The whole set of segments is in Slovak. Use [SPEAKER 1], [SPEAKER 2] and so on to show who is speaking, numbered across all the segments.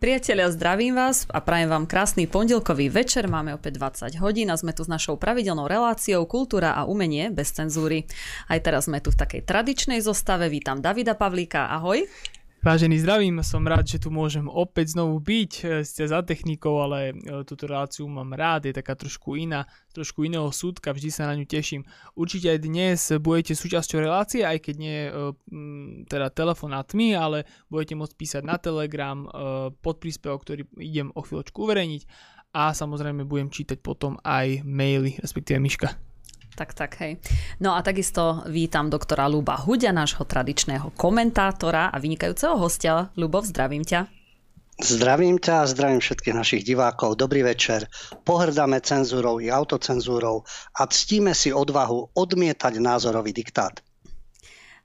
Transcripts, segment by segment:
[SPEAKER 1] Priatelia, zdravím vás a prajem vám krásny pondelkový večer. Máme opäť 20 hodín a sme tu s našou pravidelnou reláciou Kultúra a umenie bez cenzúry. Aj teraz sme tu v takej tradičnej zostave. Vítam Davida Pavlíka. Ahoj.
[SPEAKER 2] Vážený zdravím, som rád, že tu môžem opäť znovu byť, e, ste za technikou, ale e, túto reláciu mám rád, je taká trošku iná, trošku iného súdka, vždy sa na ňu teším. Určite aj dnes budete súčasťou relácie, aj keď nie e, teda telefonátmi, ale budete môcť písať na Telegram pod príspevok, ktorý idem o chvíľočku uverejniť. A samozrejme budem čítať potom aj maily, respektíve Miška
[SPEAKER 1] tak, tak, hej. No a takisto vítam doktora Luba Hudia, nášho tradičného komentátora a vynikajúceho hostia. Lubov, zdravím ťa.
[SPEAKER 3] Zdravím ťa a zdravím všetkých našich divákov. Dobrý večer. Pohrdáme cenzúrou i autocenzúrou a ctíme si odvahu odmietať názorový diktát.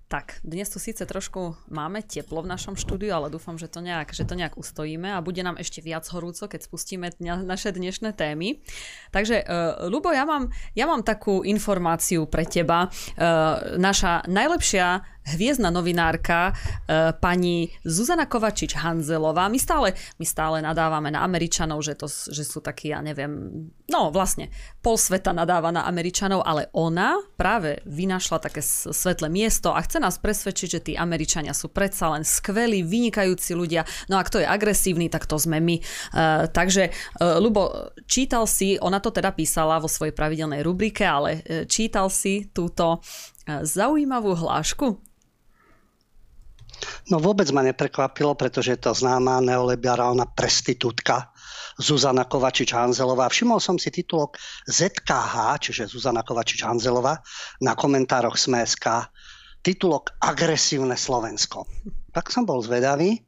[SPEAKER 1] Tak, dnes tu síce trošku máme teplo v našom štúdiu, ale dúfam, že to nejak, že to nejak ustojíme a bude nám ešte viac horúco, keď spustíme dňa, naše dnešné témy. Takže, uh, Lubo, ja mám, ja mám takú informáciu pre teba. Uh, naša najlepšia hviezdna novinárka e, pani Zuzana Kovačič-Hanzelová. My stále, my stále nadávame na Američanov, že, to, že sú takí, ja neviem, no vlastne pol sveta nadáva na Američanov, ale ona práve vynašla také svetlé miesto a chce nás presvedčiť, že tí Američania sú predsa len skvelí, vynikajúci ľudia. No a kto je agresívny, tak to sme my. E, takže, e, Lubo, čítal si, ona to teda písala vo svojej pravidelnej rubrike, ale e, čítal si túto e, zaujímavú hlášku?
[SPEAKER 3] No vôbec ma neprekvapilo, pretože je to známa neoliberálna prestitútka Zuzana Kovačič-Hanzelová. Všimol som si titulok ZKH, čiže Zuzana Kovačič-Hanzelová, na komentároch Sme.sk. Titulok Agresívne Slovensko. Tak som bol zvedavý,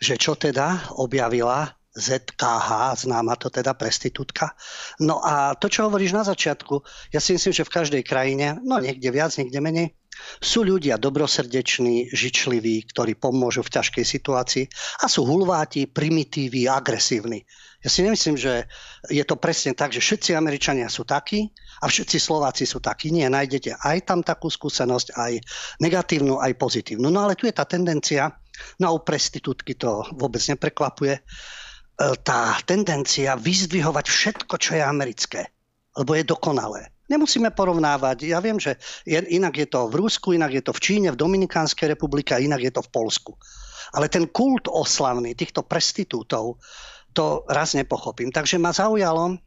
[SPEAKER 3] že čo teda objavila ZKH, známa to teda prestitútka. No a to, čo hovoríš na začiatku, ja si myslím, že v každej krajine, no niekde viac, niekde menej, sú ľudia dobrosrdeční, žičliví, ktorí pomôžu v ťažkej situácii a sú hulváti, primitívni, agresívni. Ja si nemyslím, že je to presne tak, že všetci Američania sú takí a všetci Slováci sú takí. Nie, nájdete aj tam takú skúsenosť, aj negatívnu, aj pozitívnu. No ale tu je tá tendencia, no u prestitútky to vôbec neprekvapuje, e, tá tendencia vyzdvihovať všetko, čo je americké, lebo je dokonalé. Nemusíme porovnávať. Ja viem, že inak je to v Rusku, inak je to v Číne, v Dominikánskej republike a inak je to v Polsku. Ale ten kult oslavný týchto prestitútov, to raz nepochopím. Takže ma zaujalo,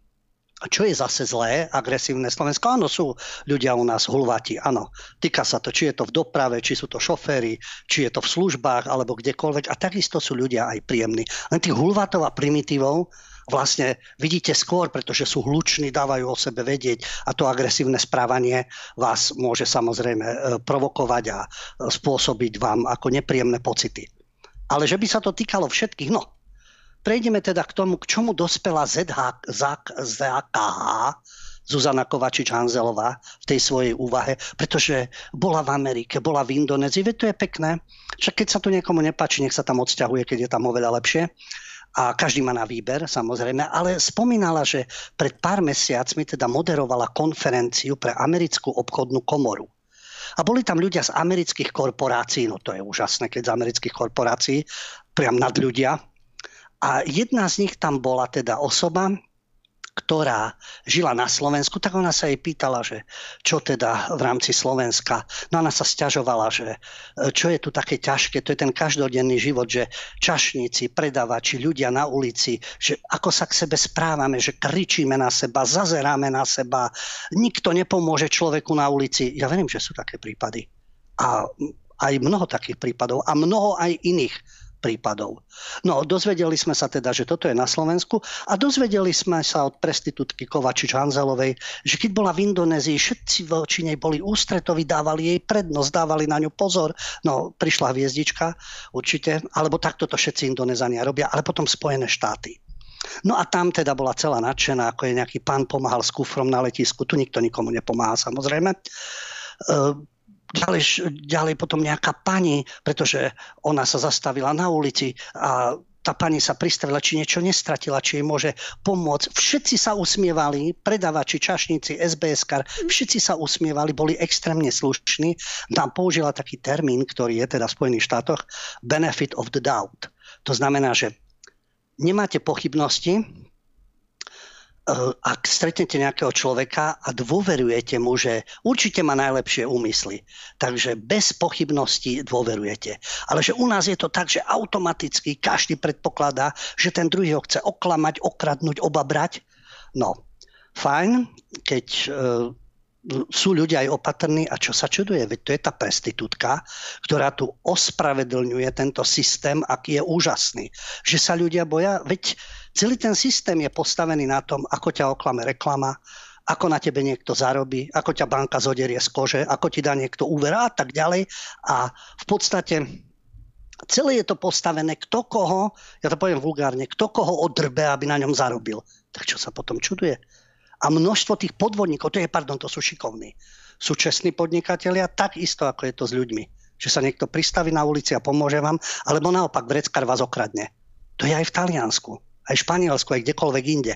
[SPEAKER 3] čo je zase zlé, agresívne Slovensko? Áno, sú ľudia u nás hulvati, áno. Týka sa to, či je to v doprave, či sú to šoféry, či je to v službách, alebo kdekoľvek. A takisto sú ľudia aj príjemní. Len tých hulvatov a primitívov vlastne vidíte skôr, pretože sú hluční, dávajú o sebe vedieť a to agresívne správanie vás môže samozrejme e, provokovať a e, spôsobiť vám ako nepríjemné pocity. Ale že by sa to týkalo všetkých, no, prejdeme teda k tomu, k čomu dospela ZH, Zuzana Kovačič-Hanzelová v tej svojej úvahe, pretože bola v Amerike, bola v Indonézii, veď to je pekné. Však keď sa to niekomu nepáči, nech sa tam odsťahuje, keď je tam oveľa lepšie a každý má na výber samozrejme, ale spomínala, že pred pár mesiacmi teda moderovala konferenciu pre americkú obchodnú komoru. A boli tam ľudia z amerických korporácií, no to je úžasné, keď z amerických korporácií, priam nad ľudia. A jedna z nich tam bola teda osoba, ktorá žila na Slovensku, tak ona sa jej pýtala, že čo teda v rámci Slovenska. No ona sa stiažovala, že e, čo je tu také ťažké, to je ten každodenný život, že čašníci, predávači, ľudia na ulici, že ako sa k sebe správame, že kričíme na seba, zazeráme na seba, nikto nepomôže človeku na ulici. Ja verím, že sú také prípady. A aj mnoho takých prípadov a mnoho aj iných prípadov. No, dozvedeli sme sa teda, že toto je na Slovensku a dozvedeli sme sa od prestitútky Kovačič Hanzelovej, že keď bola v Indonézii, všetci voči nej boli ústretoví, dávali jej prednosť, dávali na ňu pozor. No, prišla hviezdička určite, alebo takto to všetci Indonezania robia, ale potom Spojené štáty. No a tam teda bola celá nadšená, ako je nejaký pán pomáhal s kufrom na letisku. Tu nikto nikomu nepomáha samozrejme. Ďalej, ďalej potom nejaká pani, pretože ona sa zastavila na ulici a tá pani sa pristavila, či niečo nestratila, či jej môže pomôcť. Všetci sa usmievali, predávači, čašníci, SBS všetci sa usmievali, boli extrémne slušní. Tam použila taký termín, ktorý je teda v Spojených štátoch, benefit of the doubt. To znamená, že nemáte pochybnosti, ak stretnete nejakého človeka a dôverujete mu, že určite má najlepšie úmysly, takže bez pochybnosti dôverujete. Ale že u nás je to tak, že automaticky každý predpokladá, že ten druhý ho chce oklamať, okradnúť, obabrať. No, fajn, keď e, sú ľudia aj opatrní a čo sa čuduje, veď to je tá prestitútka, ktorá tu ospravedlňuje tento systém, aký je úžasný. Že sa ľudia boja, veď Celý ten systém je postavený na tom, ako ťa oklame reklama, ako na tebe niekto zarobí, ako ťa banka zoderie z kože, ako ti dá niekto úver a tak ďalej. A v podstate celé je to postavené, kto koho, ja to poviem vulgárne, kto koho odrbe, aby na ňom zarobil. Tak čo sa potom čuduje? A množstvo tých podvodníkov, to je, pardon, to sú šikovní. Sú čestní podnikatelia, takisto ako je to s ľuďmi. Že sa niekto pristaví na ulici a pomôže vám, alebo naopak vreckar vás okradne. To je aj v Taliansku aj Španielsku, aj kdekoľvek inde.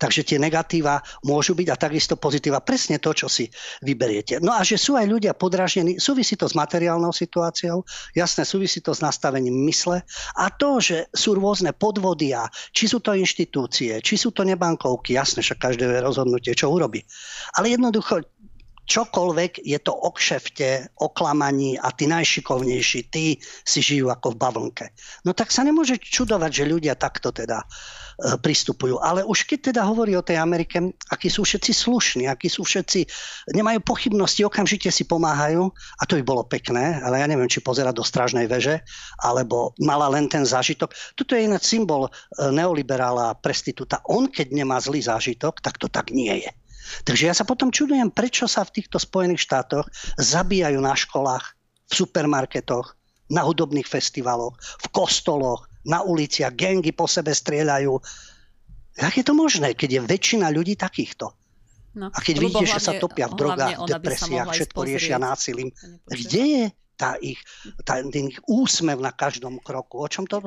[SPEAKER 3] Takže tie negatíva môžu byť a takisto pozitíva. Presne to, čo si vyberiete. No a že sú aj ľudia podražení, súvisí to s materiálnou situáciou, jasné, súvisí to s nastavením mysle a to, že sú rôzne podvody a či sú to inštitúcie, či sú to nebankovky, jasné, že každé rozhodnutie, čo urobí. Ale jednoducho čokoľvek je to o kšefte, o klamaní a tí najšikovnejší, tí si žijú ako v bavlnke. No tak sa nemôže čudovať, že ľudia takto teda e, pristupujú. Ale už keď teda hovorí o tej Amerike, akí sú všetci slušní, akí sú všetci, nemajú pochybnosti, okamžite si pomáhajú a to by bolo pekné, ale ja neviem, či pozera do strážnej veže, alebo mala len ten zážitok. Tuto je ináč symbol e, neoliberála prestitúta. On, keď nemá zlý zážitok, tak to tak nie je. Takže ja sa potom čudujem, prečo sa v týchto Spojených štátoch zabíjajú na školách, v supermarketoch, na hudobných festivaloch, v kostoloch, na uliciach, gengy po sebe strieľajú. Jak je to možné, keď je väčšina ľudí takýchto? No, a keď vidíte, hlavne, že sa topia v drogách, v depresiách, všetko riešia násilím, kde je tá ich, tá, ten ich úsmev na každom kroku? O čom to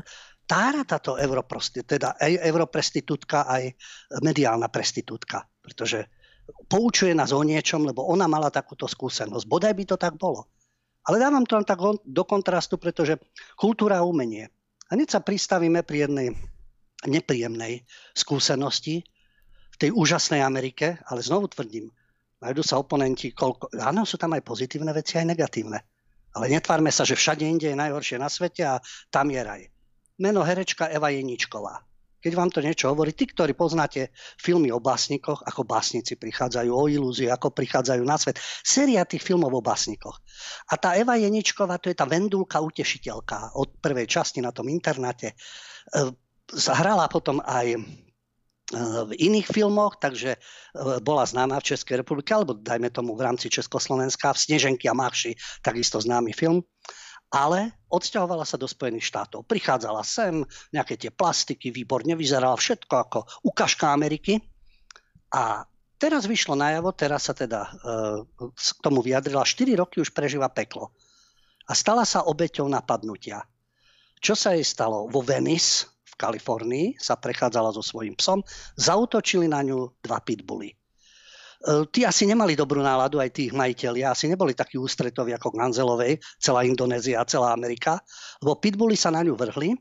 [SPEAKER 3] tára táto europrostitútka, teda aj europrestitútka, aj mediálna prestitútka? Pretože poučuje nás o niečom, lebo ona mala takúto skúsenosť. Bodaj by to tak bolo. Ale dávam to len tak do kontrastu, pretože kultúra a umenie. A hneď sa pristavíme pri jednej nepríjemnej skúsenosti v tej úžasnej Amerike, ale znovu tvrdím, nájdú sa oponenti, koľko... áno, sú tam aj pozitívne veci, aj negatívne. Ale netvárme sa, že všade inde je najhoršie na svete a tam je raj. Meno herečka Eva Jeničková keď vám to niečo hovorí, tí, ktorí poznáte filmy o básnikoch, ako básnici prichádzajú o ilúzie, ako prichádzajú na svet. Séria tých filmov o básnikoch. A tá Eva Jeničková, to je tá vendulka utešiteľka od prvej časti na tom internáte. E, zahrala potom aj e, v iných filmoch, takže e, bola známa v Českej republike, alebo dajme tomu v rámci Československa, v Sneženky a Marši, takisto známy film ale odsťahovala sa do Spojených štátov. Prichádzala sem, nejaké tie plastiky, výborne vyzerala všetko ako ukážka Ameriky. A teraz vyšlo najavo, teraz sa teda e, k tomu vyjadrila, 4 roky už prežíva peklo. A stala sa obeťou napadnutia. Čo sa jej stalo? Vo Venice v Kalifornii sa prechádzala so svojím psom, zautočili na ňu dva pitbully. E, tí asi nemali dobrú náladu, aj tých majiteľi, asi neboli takí ústretoví ako Ganzelovej, celá Indonézia, celá Amerika, lebo pitbully sa na ňu vrhli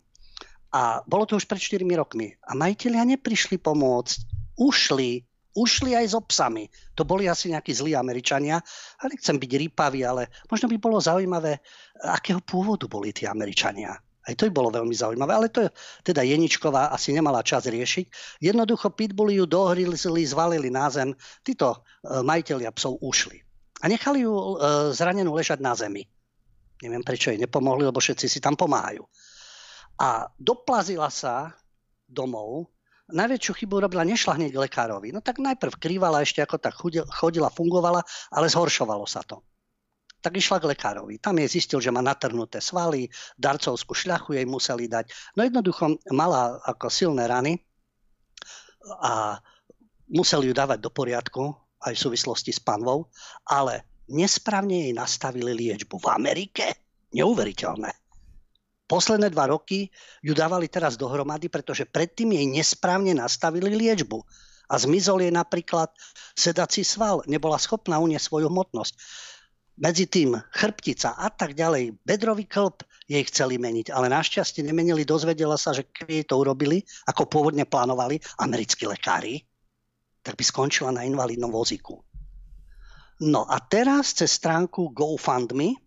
[SPEAKER 3] a bolo to už pred 4 rokmi. A majiteľia neprišli pomôcť, ušli, ušli aj so psami. To boli asi nejakí zlí Američania. A nechcem byť rýpavý, ale možno by bolo zaujímavé, akého pôvodu boli tí Američania. Aj to by bolo veľmi zaujímavé, ale to teda Jeničková asi nemala čas riešiť. Jednoducho pitbulli ju dohrili, zvalili na zem, títo e, majiteľia psov ušli. A nechali ju e, zranenú ležať na zemi. Neviem, prečo jej nepomohli, lebo všetci si tam pomáhajú. A doplazila sa domov, najväčšiu chybu robila, nešla hneď k lekárovi. No tak najprv krývala ešte ako tak chodila, fungovala, ale zhoršovalo sa to tak išla k lekárovi. Tam je zistil, že má natrhnuté svaly, darcovskú šľachu jej museli dať. No jednoducho mala ako silné rany a museli ju dávať do poriadku aj v súvislosti s panvou, ale nesprávne jej nastavili liečbu v Amerike. Neuveriteľné. Posledné dva roky ju dávali teraz dohromady, pretože predtým jej nesprávne nastavili liečbu. A zmizol jej napríklad sedací sval. Nebola schopná uniesť svoju hmotnosť medzi tým chrbtica a tak ďalej, bedrový klb jej chceli meniť, ale našťastie nemenili, dozvedela sa, že keby to urobili, ako pôvodne plánovali americkí lekári, tak by skončila na invalidnom vozíku. No a teraz cez stránku GoFundMe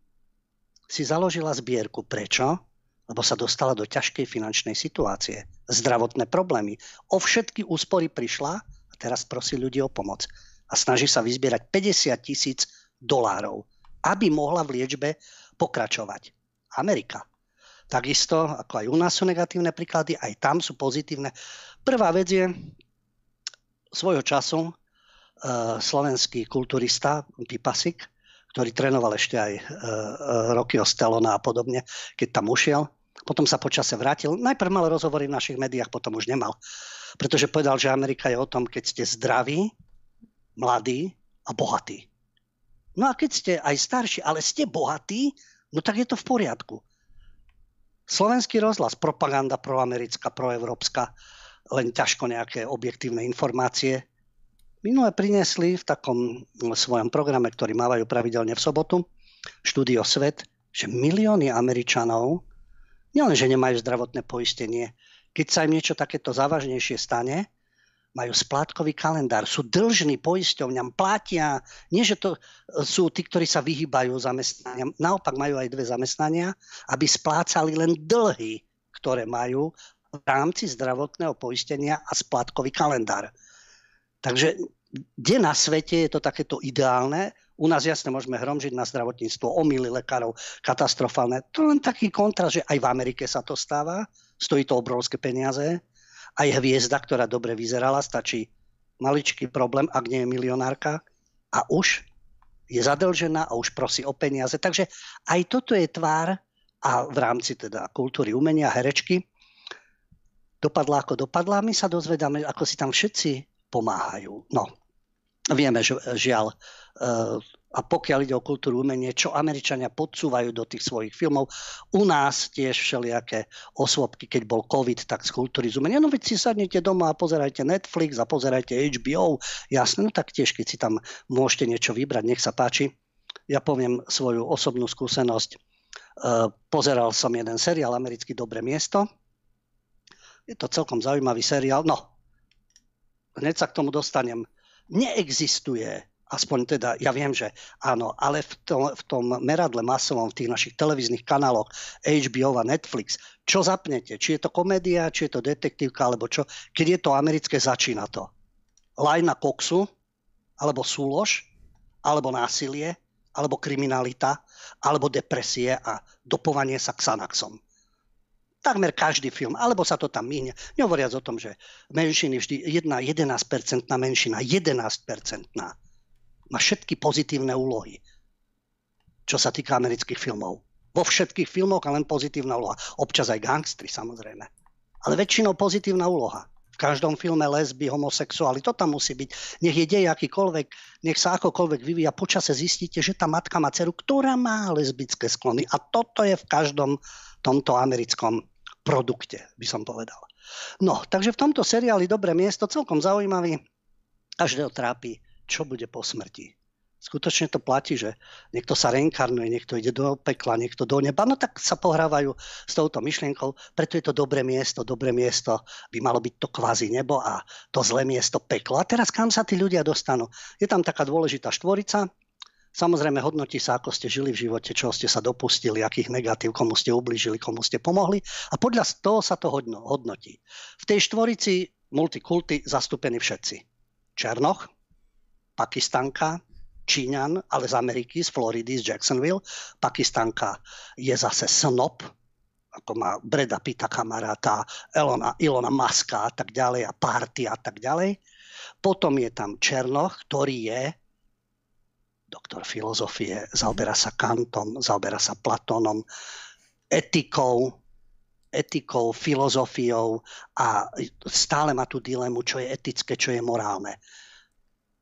[SPEAKER 3] si založila zbierku. Prečo? Lebo sa dostala do ťažkej finančnej situácie. Zdravotné problémy. O všetky úspory prišla a teraz prosí ľudí o pomoc. A snaží sa vyzbierať 50 tisíc dolárov aby mohla v liečbe pokračovať. Amerika. Takisto, ako aj u nás sú negatívne príklady, aj tam sú pozitívne. Prvá vec je, svojho času uh, slovenský kulturista Pipasik, ktorý trénoval ešte aj uh, roky Ostelona a podobne, keď tam ušiel, potom sa počase vrátil. Najprv mal rozhovory v našich médiách, potom už nemal. Pretože povedal, že Amerika je o tom, keď ste zdraví, mladí a bohatí. No a keď ste aj starší, ale ste bohatí, no tak je to v poriadku. Slovenský rozhlas, propaganda proamerická, proevropská, len ťažko nejaké objektívne informácie. Minule priniesli v takom svojom programe, ktorý mávajú pravidelne v sobotu, štúdio Svet, že milióny Američanov nielenže nemajú zdravotné poistenie, keď sa im niečo takéto závažnejšie stane, majú splátkový kalendár, sú dlžní poisťovňam, platia. Nie, že to sú tí, ktorí sa vyhýbajú zamestnaniam. Naopak majú aj dve zamestnania, aby splácali len dlhy, ktoré majú v rámci zdravotného poistenia a splátkový kalendár. Takže kde na svete je to takéto ideálne? U nás jasne môžeme hromžiť na zdravotníctvo, omily lekárov, katastrofálne. To len taký kontrast, že aj v Amerike sa to stáva, stojí to obrovské peniaze aj hviezda, ktorá dobre vyzerala, stačí maličký problém, ak nie je milionárka a už je zadlžená a už prosí o peniaze. Takže aj toto je tvár a v rámci teda kultúry umenia, herečky dopadla ako dopadla. My sa dozvedáme, ako si tam všetci pomáhajú. No, vieme, že žiaľ, eh, a pokiaľ ide o kultúru umenie, čo Američania podsúvajú do tých svojich filmov. U nás tiež všelijaké osôbky, keď bol COVID, tak z kultúry z umenia. No veď si sadnete doma a pozerajte Netflix a pozerajte HBO. Jasné, no tak tiež, keď si tam môžete niečo vybrať, nech sa páči. Ja poviem svoju osobnú skúsenosť. Uh, pozeral som jeden seriál americký Dobré miesto. Je to celkom zaujímavý seriál. No, hneď sa k tomu dostanem. Neexistuje aspoň teda, ja viem, že áno, ale v tom, v tom meradle masovom, v tých našich televíznych kanáloch HBO a Netflix, čo zapnete? Či je to komédia, či je to detektívka, alebo čo? Keď je to americké, začína to. Lajna koksu, alebo súlož, alebo násilie, alebo kriminalita, alebo depresie a dopovanie sa k Sanaxom takmer každý film, alebo sa to tam míňa. Nehovoriac o tom, že menšiny vždy, jedna 11% menšina, 11% má všetky pozitívne úlohy, čo sa týka amerických filmov. Vo všetkých filmoch a len pozitívna úloha. Občas aj gangstri, samozrejme. Ale väčšinou pozitívna úloha. V každom filme lesby, homosexuáli, to tam musí byť. Nech je dej akýkoľvek, nech sa akokoľvek vyvíja, počase zistíte, že tá matka má dceru, ktorá má lesbické sklony. A toto je v každom tomto americkom produkte, by som povedal. No, takže v tomto seriáli Dobré miesto, celkom zaujímavý, každého trápi čo bude po smrti. Skutočne to platí, že niekto sa reinkarnuje, niekto ide do pekla, niekto do neba. No tak sa pohrávajú s touto myšlienkou, preto je to dobré miesto. Dobré miesto by malo byť to kvázi nebo a to zlé miesto peklo. A teraz kam sa tí ľudia dostanú? Je tam taká dôležitá štvorica, Samozrejme hodnotí sa, ako ste žili v živote, čo ste sa dopustili, akých negatív, komu ste ublížili, komu ste pomohli a podľa toho sa to hodnotí. V tej štvorici multikulty zastúpení všetci. Černoch, Pakistanka, Číňan, ale z Ameriky, z Floridy, z Jacksonville. Pakistanka je zase snop, ako má Breda Pita kamaráta, Elona, Ilona Maska a tak ďalej a Party a tak ďalej. Potom je tam Černoch, ktorý je doktor filozofie, zaoberá sa Kantom, zaoberá sa Platónom, etikou, etikou, filozofiou a stále má tú dilemu, čo je etické, čo je morálne.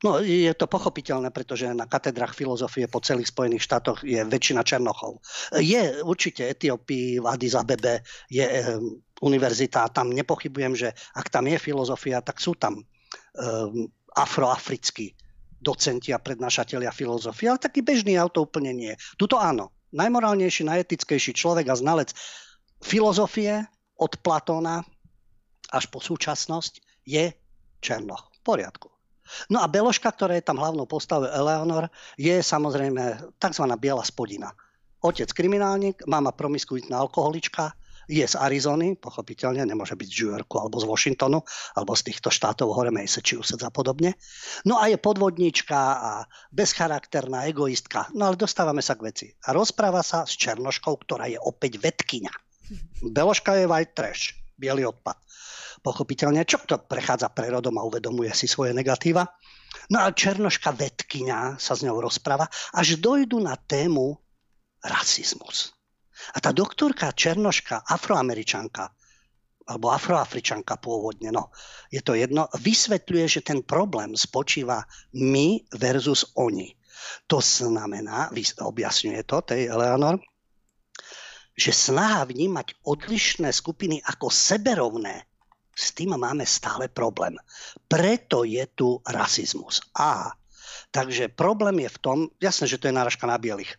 [SPEAKER 3] No, je to pochopiteľné, pretože na katedrách filozofie po celých Spojených štátoch je väčšina Černochov. Je určite Etiópii, v Addis Abebe je um, univerzita, tam nepochybujem, že ak tam je filozofia, tak sú tam um, afroafrickí docenti a prednášatelia filozofie, ale taký bežný auto úplne nie. Tuto áno. Najmorálnejší, najetickejší človek a znalec filozofie od Platóna až po súčasnosť je Černoch. V poriadku. No a Beloška, ktorá je tam hlavnou postavou Eleanor, je samozrejme tzv. biela spodina. Otec kriminálnik, mama promiskuitná alkoholička, je z Arizony, pochopiteľne, nemôže byť z New Yorku alebo z Washingtonu, alebo z týchto štátov hore Massachusetts a podobne. No a je podvodníčka a bezcharakterná egoistka. No ale dostávame sa k veci. A rozpráva sa s Černoškou, ktorá je opäť vetkyňa. Beloška je white trash, biely odpad. Pochopiteľne, to prechádza prerodom a uvedomuje si svoje negatíva. No a Černoška vetkyňa sa s ňou rozpráva, až dojdu na tému rasizmus. A tá doktorka Černoška, afroameričanka, alebo afroafričanka pôvodne, no, je to jedno, vysvetľuje, že ten problém spočíva my versus oni. To znamená, objasňuje to tej Eleanor, že snaha vnímať odlišné skupiny ako seberovné, s tým máme stále problém. Preto je tu rasizmus. A takže problém je v tom, jasné, že to je náražka na bielých,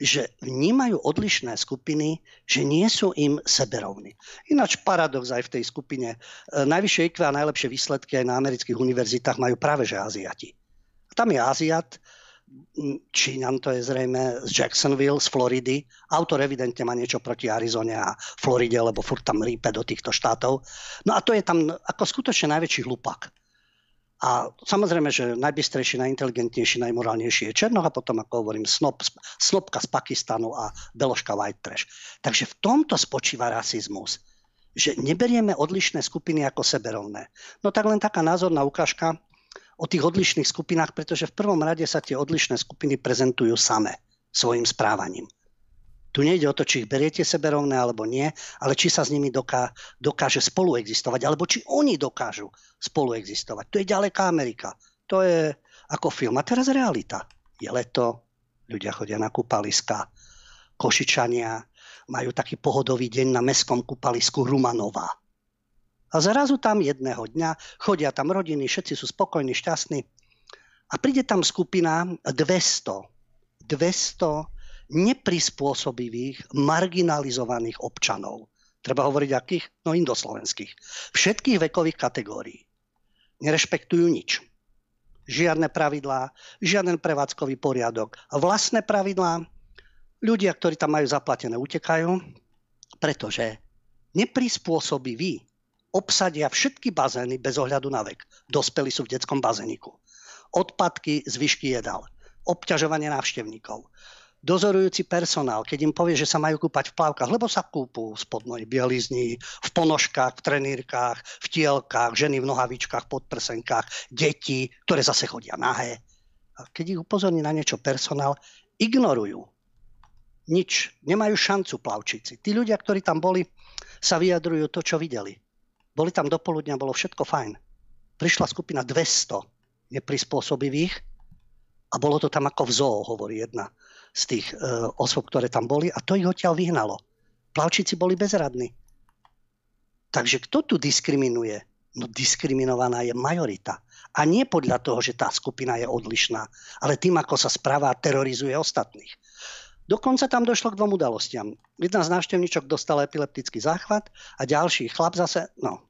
[SPEAKER 3] že vnímajú odlišné skupiny, že nie sú im seberovní. Ináč paradox aj v tej skupine. E, najvyššie IQ a najlepšie výsledky aj na amerických univerzitách majú práve že Aziati. Tam je Aziat, Číňan to je zrejme z Jacksonville, z Floridy. Autor evidentne má niečo proti Arizone a Floride, lebo furt tam rípe do týchto štátov. No a to je tam ako skutočne najväčší hlupak. A samozrejme, že najbystrejší, najinteligentnejší, najmorálnejší je Černoch a potom, ako hovorím, snop, snopka z Pakistanu a Beloška White Trash. Takže v tomto spočíva rasizmus že neberieme odlišné skupiny ako seberovné. No tak len taká názorná ukážka o tých odlišných skupinách, pretože v prvom rade sa tie odlišné skupiny prezentujú same svojim správaním. Tu nejde o to, či ich beriete seberovné alebo nie, ale či sa s nimi doká, dokáže spolu existovať, alebo či oni dokážu spolu existovať. To je ďaleká Amerika. To je ako film. A teraz realita. Je leto, ľudia chodia na kúpaliska, Košičania majú taký pohodový deň na mestskom kúpalisku Rumanová. A zrazu tam jedného dňa chodia tam rodiny, všetci sú spokojní, šťastní. A príde tam skupina 200, 200 neprispôsobivých, marginalizovaných občanov. Treba hovoriť akých? No indoslovenských. Všetkých vekových kategórií. Nerešpektujú nič. Žiadne pravidlá, žiaden prevádzkový poriadok. Vlastné pravidlá, ľudia, ktorí tam majú zaplatené, utekajú, pretože neprispôsobiví obsadia všetky bazény bez ohľadu na vek. Dospelí sú v detskom bazéniku. Odpadky, zvyšky jedal. Obťažovanie návštevníkov dozorujúci personál, keď im povie, že sa majú kúpať v plavkách, lebo sa kúpu v spodnej bielizni, v ponožkách, v trenírkach, v tielkách, ženy v nohavičkách, podprsenkách, deti, ktoré zase chodia nahé. A keď ich upozorní na niečo personál, ignorujú. Nič. Nemajú šancu plavčici. Tí ľudia, ktorí tam boli, sa vyjadrujú to, čo videli. Boli tam do poludnia, bolo všetko fajn. Prišla skupina 200 neprispôsobivých a bolo to tam ako v zoo, hovorí jedna z tých e, osôb, ktoré tam boli a to ich odtiaľ vyhnalo. Plavčíci boli bezradní. Takže kto tu diskriminuje? No diskriminovaná je majorita. A nie podľa toho, že tá skupina je odlišná, ale tým, ako sa správa a terorizuje ostatných. Dokonca tam došlo k dvom udalostiam. Jedna z návštevníčok dostala epileptický záchvat a ďalší chlap zase, no,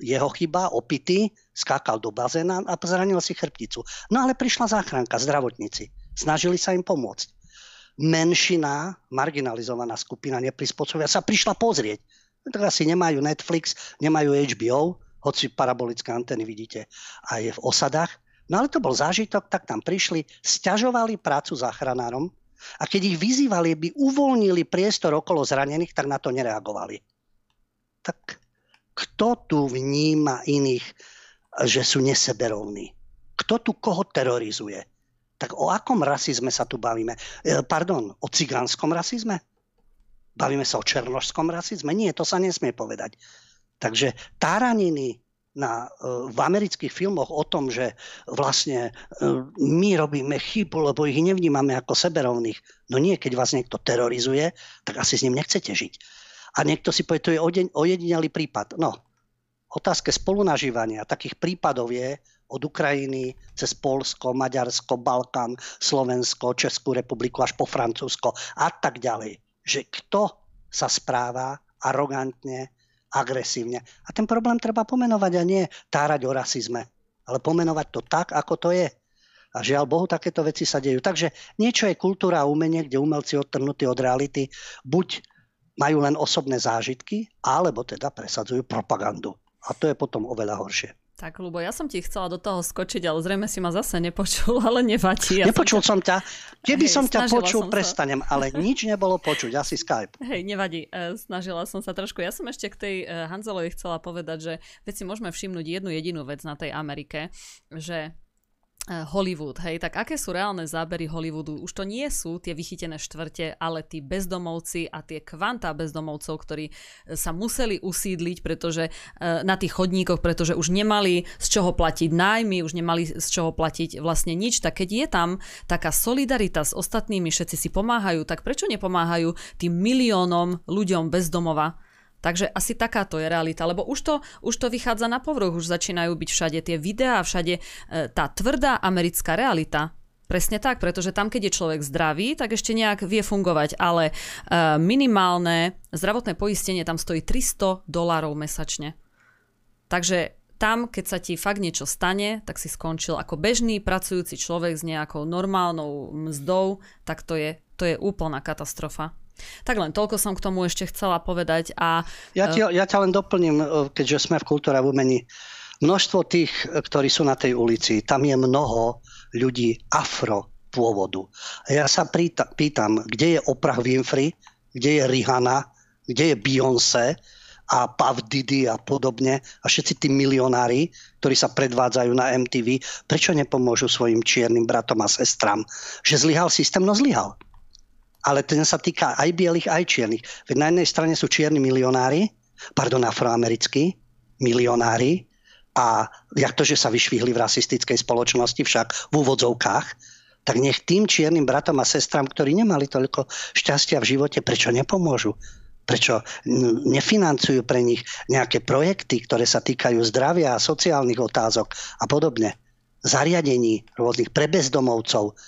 [SPEAKER 3] jeho chyba, opitý, skákal do bazéna a zranil si chrbticu. No ale prišla záchranka, zdravotníci. Snažili sa im pomôcť menšina, marginalizovaná skupina neprispôsobia sa prišla pozrieť. Tak asi nemajú Netflix, nemajú HBO, hoci parabolické antény vidíte aj v osadách. No ale to bol zážitok, tak tam prišli, stiažovali prácu záchranárom a keď ich vyzývali, by uvoľnili priestor okolo zranených, tak na to nereagovali. Tak kto tu vníma iných, že sú neseberovní? Kto tu koho terorizuje? Tak o akom rasizme sa tu bavíme? E, pardon, o cigánskom rasizme? Bavíme sa o černožskom rasizme? Nie, to sa nesmie povedať. Takže táraniny na, e, v amerických filmoch o tom, že vlastne e, my robíme chybu, lebo ich nevnímame ako seberovných. No nie, keď vás niekto terorizuje, tak asi s ním nechcete žiť. A niekto si povie, to je ojedinelý prípad. No, otázke spolunažívania takých prípadov je od Ukrajiny cez Polsko, Maďarsko, Balkán, Slovensko, Českú republiku až po Francúzsko a tak ďalej. Že kto sa správa arogantne, agresívne. A ten problém treba pomenovať a nie tárať o rasizme, ale pomenovať to tak, ako to je. A žiaľ Bohu, takéto veci sa dejú. Takže niečo je kultúra a umenie, kde umelci odtrhnutí od reality buď majú len osobné zážitky, alebo teda presadzujú propagandu. A to je potom oveľa horšie.
[SPEAKER 1] Tak, Lubo, ja som ti chcela do toho skočiť, ale zrejme si ma zase nepočul, ale nevadí.
[SPEAKER 3] Ja Nepočul som ťa. Keby Hej, som ťa počul, som prestanem, sa. ale nič nebolo počuť, asi Skype.
[SPEAKER 1] Hej, nevadí, e, snažila som sa trošku. Ja som ešte k tej e, Hanzelovi chcela povedať, že veci môžeme všimnúť jednu jedinú vec na tej Amerike, že Hollywood, hej, tak aké sú reálne zábery Hollywoodu? Už to nie sú tie vychytené štvrte, ale tí bezdomovci a tie kvantá bezdomovcov, ktorí eh, sa museli usídliť pretože, eh, na tých chodníkoch, pretože už nemali z čoho platiť nájmy, už nemali z čoho platiť vlastne nič. Tak keď je tam taká solidarita s ostatnými, všetci si pomáhajú, tak prečo nepomáhajú tým miliónom ľuďom bezdomova? Takže asi takáto je realita, lebo už to, už to vychádza na povrch, už začínajú byť všade tie videá, všade e, tá tvrdá americká realita. Presne tak, pretože tam, keď je človek zdravý, tak ešte nejak vie fungovať, ale e, minimálne zdravotné poistenie tam stojí 300 dolárov mesačne. Takže tam, keď sa ti fakt niečo stane, tak si skončil ako bežný pracujúci človek s nejakou normálnou mzdou, tak to je, to je úplná katastrofa. Tak len toľko som k tomu ešte chcela povedať. A,
[SPEAKER 3] ja, ti, ja ťa len doplním, e, keďže sme v kultúre v umení. Množstvo tých, e, ktorí sú na tej ulici, tam je mnoho ľudí afro pôvodu. A ja sa pýtam, kde je Oprah Winfrey, kde je Rihanna, kde je Beyoncé a Pav Didi a podobne a všetci tí milionári, ktorí sa predvádzajú na MTV, prečo nepomôžu svojim čiernym bratom a sestram? Že zlyhal systém? No zlyhal ale ten sa týka aj bielých, aj čiernych. Veď na jednej strane sú čierni milionári, pardon, afroamerickí milionári, a jak to, že sa vyšvihli v rasistickej spoločnosti, však v úvodzovkách, tak nech tým čiernym bratom a sestram, ktorí nemali toľko šťastia v živote, prečo nepomôžu? Prečo nefinancujú pre nich nejaké projekty, ktoré sa týkajú zdravia a sociálnych otázok a podobne? Zariadení rôznych pre bezdomovcov,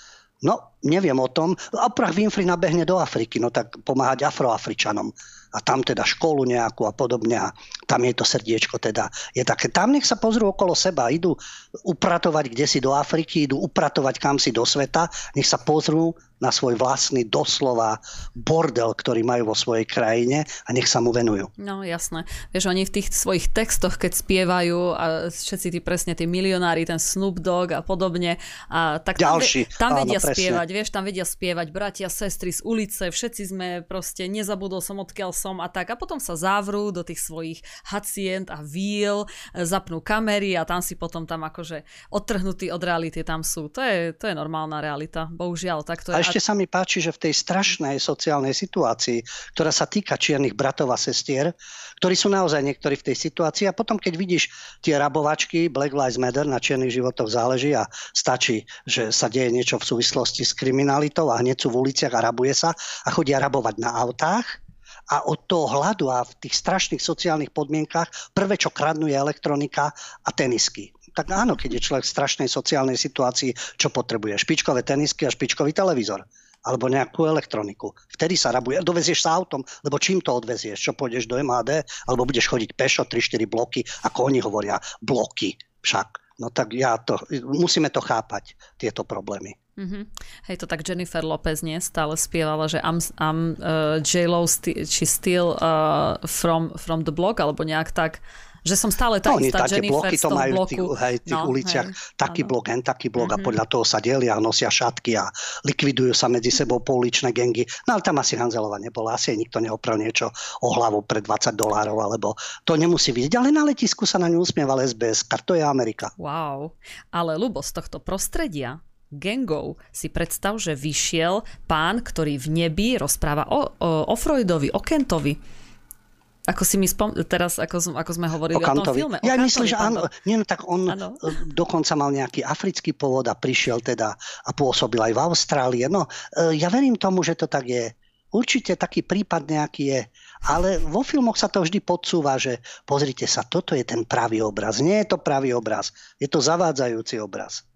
[SPEAKER 3] No, neviem o tom. Oprah Winfrey nabehne do Afriky, no tak pomáhať afroafričanom. A tam teda školu nejakú a podobne. A tam je to srdiečko teda. Je také, tam nech sa pozrú okolo seba. Idú upratovať kde si do Afriky, idú upratovať kam si do sveta. Nech sa pozrú na svoj vlastný doslova bordel, ktorý majú vo svojej krajine a nech sa mu venujú.
[SPEAKER 1] No jasné. Vieš, oni v tých svojich textoch, keď spievajú a všetci tí presne tí milionári, ten Snoop Dogg a podobne, a tak tam, Ďalší. tam vedia Áno, spievať, vieš, tam vedia spievať bratia, sestry z ulice, všetci sme proste, nezabudol som odkiaľ som a tak. A potom sa zavrú do tých svojich hacient a víl, zapnú kamery a tam si potom tam akože odtrhnutí od reality tam sú. To je, to je normálna realita. Bohužiaľ, tak to je.
[SPEAKER 3] A ešte sa mi páči, že v tej strašnej sociálnej situácii, ktorá sa týka čiernych bratov a sestier, ktorí sú naozaj niektorí v tej situácii a potom, keď vidíš tie rabovačky Black Lives Matter na čiernych životoch záleží a stačí, že sa deje niečo v súvislosti s kriminalitou a hneď sú v uliciach a rabuje sa a chodia rabovať na autách, a od toho hladu a v tých strašných sociálnych podmienkach prvé, čo kradnú, je elektronika a tenisky tak áno, keď je človek v strašnej sociálnej situácii, čo potrebuje? Špičkové tenisky a špičkový televízor alebo nejakú elektroniku. Vtedy sa rabuje. Dovezieš sa autom, lebo čím to odvezieš? Čo pôjdeš do MHD? Alebo budeš chodiť pešo 3-4 bloky, ako oni hovoria, bloky však. No tak ja to, musíme to chápať, tieto problémy.
[SPEAKER 1] Mm-hmm. Hej, to tak Jennifer Lopez nie stále spievala, že I'm, I'm uh, J-Lo, sti- she still uh, from, from the block, alebo nejak tak že som stále tá no, istá
[SPEAKER 3] také
[SPEAKER 1] Jennifer
[SPEAKER 3] bloky to majú bloku. Tých, hej, v tých no, uliciach. Hej, taký áno. blok, hen taký blok mm-hmm. a mhm. podľa toho sa delia, nosia šatky a likvidujú sa medzi sebou pouličné gengy. No ale tam asi Hanzelova nebola, asi nikto neoprel niečo o hlavu pre 20 dolárov, alebo to nemusí vidieť. Ale na letisku sa na ňu usmieval SBS, to je Amerika.
[SPEAKER 1] Wow, ale Lubo z tohto prostredia gangov si predstav, že vyšiel pán, ktorý v nebi rozpráva o, o, o Freudovi, o Kentovi ako si mi spom... teraz, ako, ako sme hovorili o, o tom filme.
[SPEAKER 3] Ja myslím, že áno. Nie, no tak on ano. E, dokonca mal nejaký africký pôvod a prišiel teda a pôsobil aj v Austrálii. No, e, ja verím tomu, že to tak je. Určite taký prípad nejaký je. Ale vo filmoch sa to vždy podsúva, že pozrite sa, toto je ten pravý obraz. Nie je to pravý obraz, je to zavádzajúci obraz.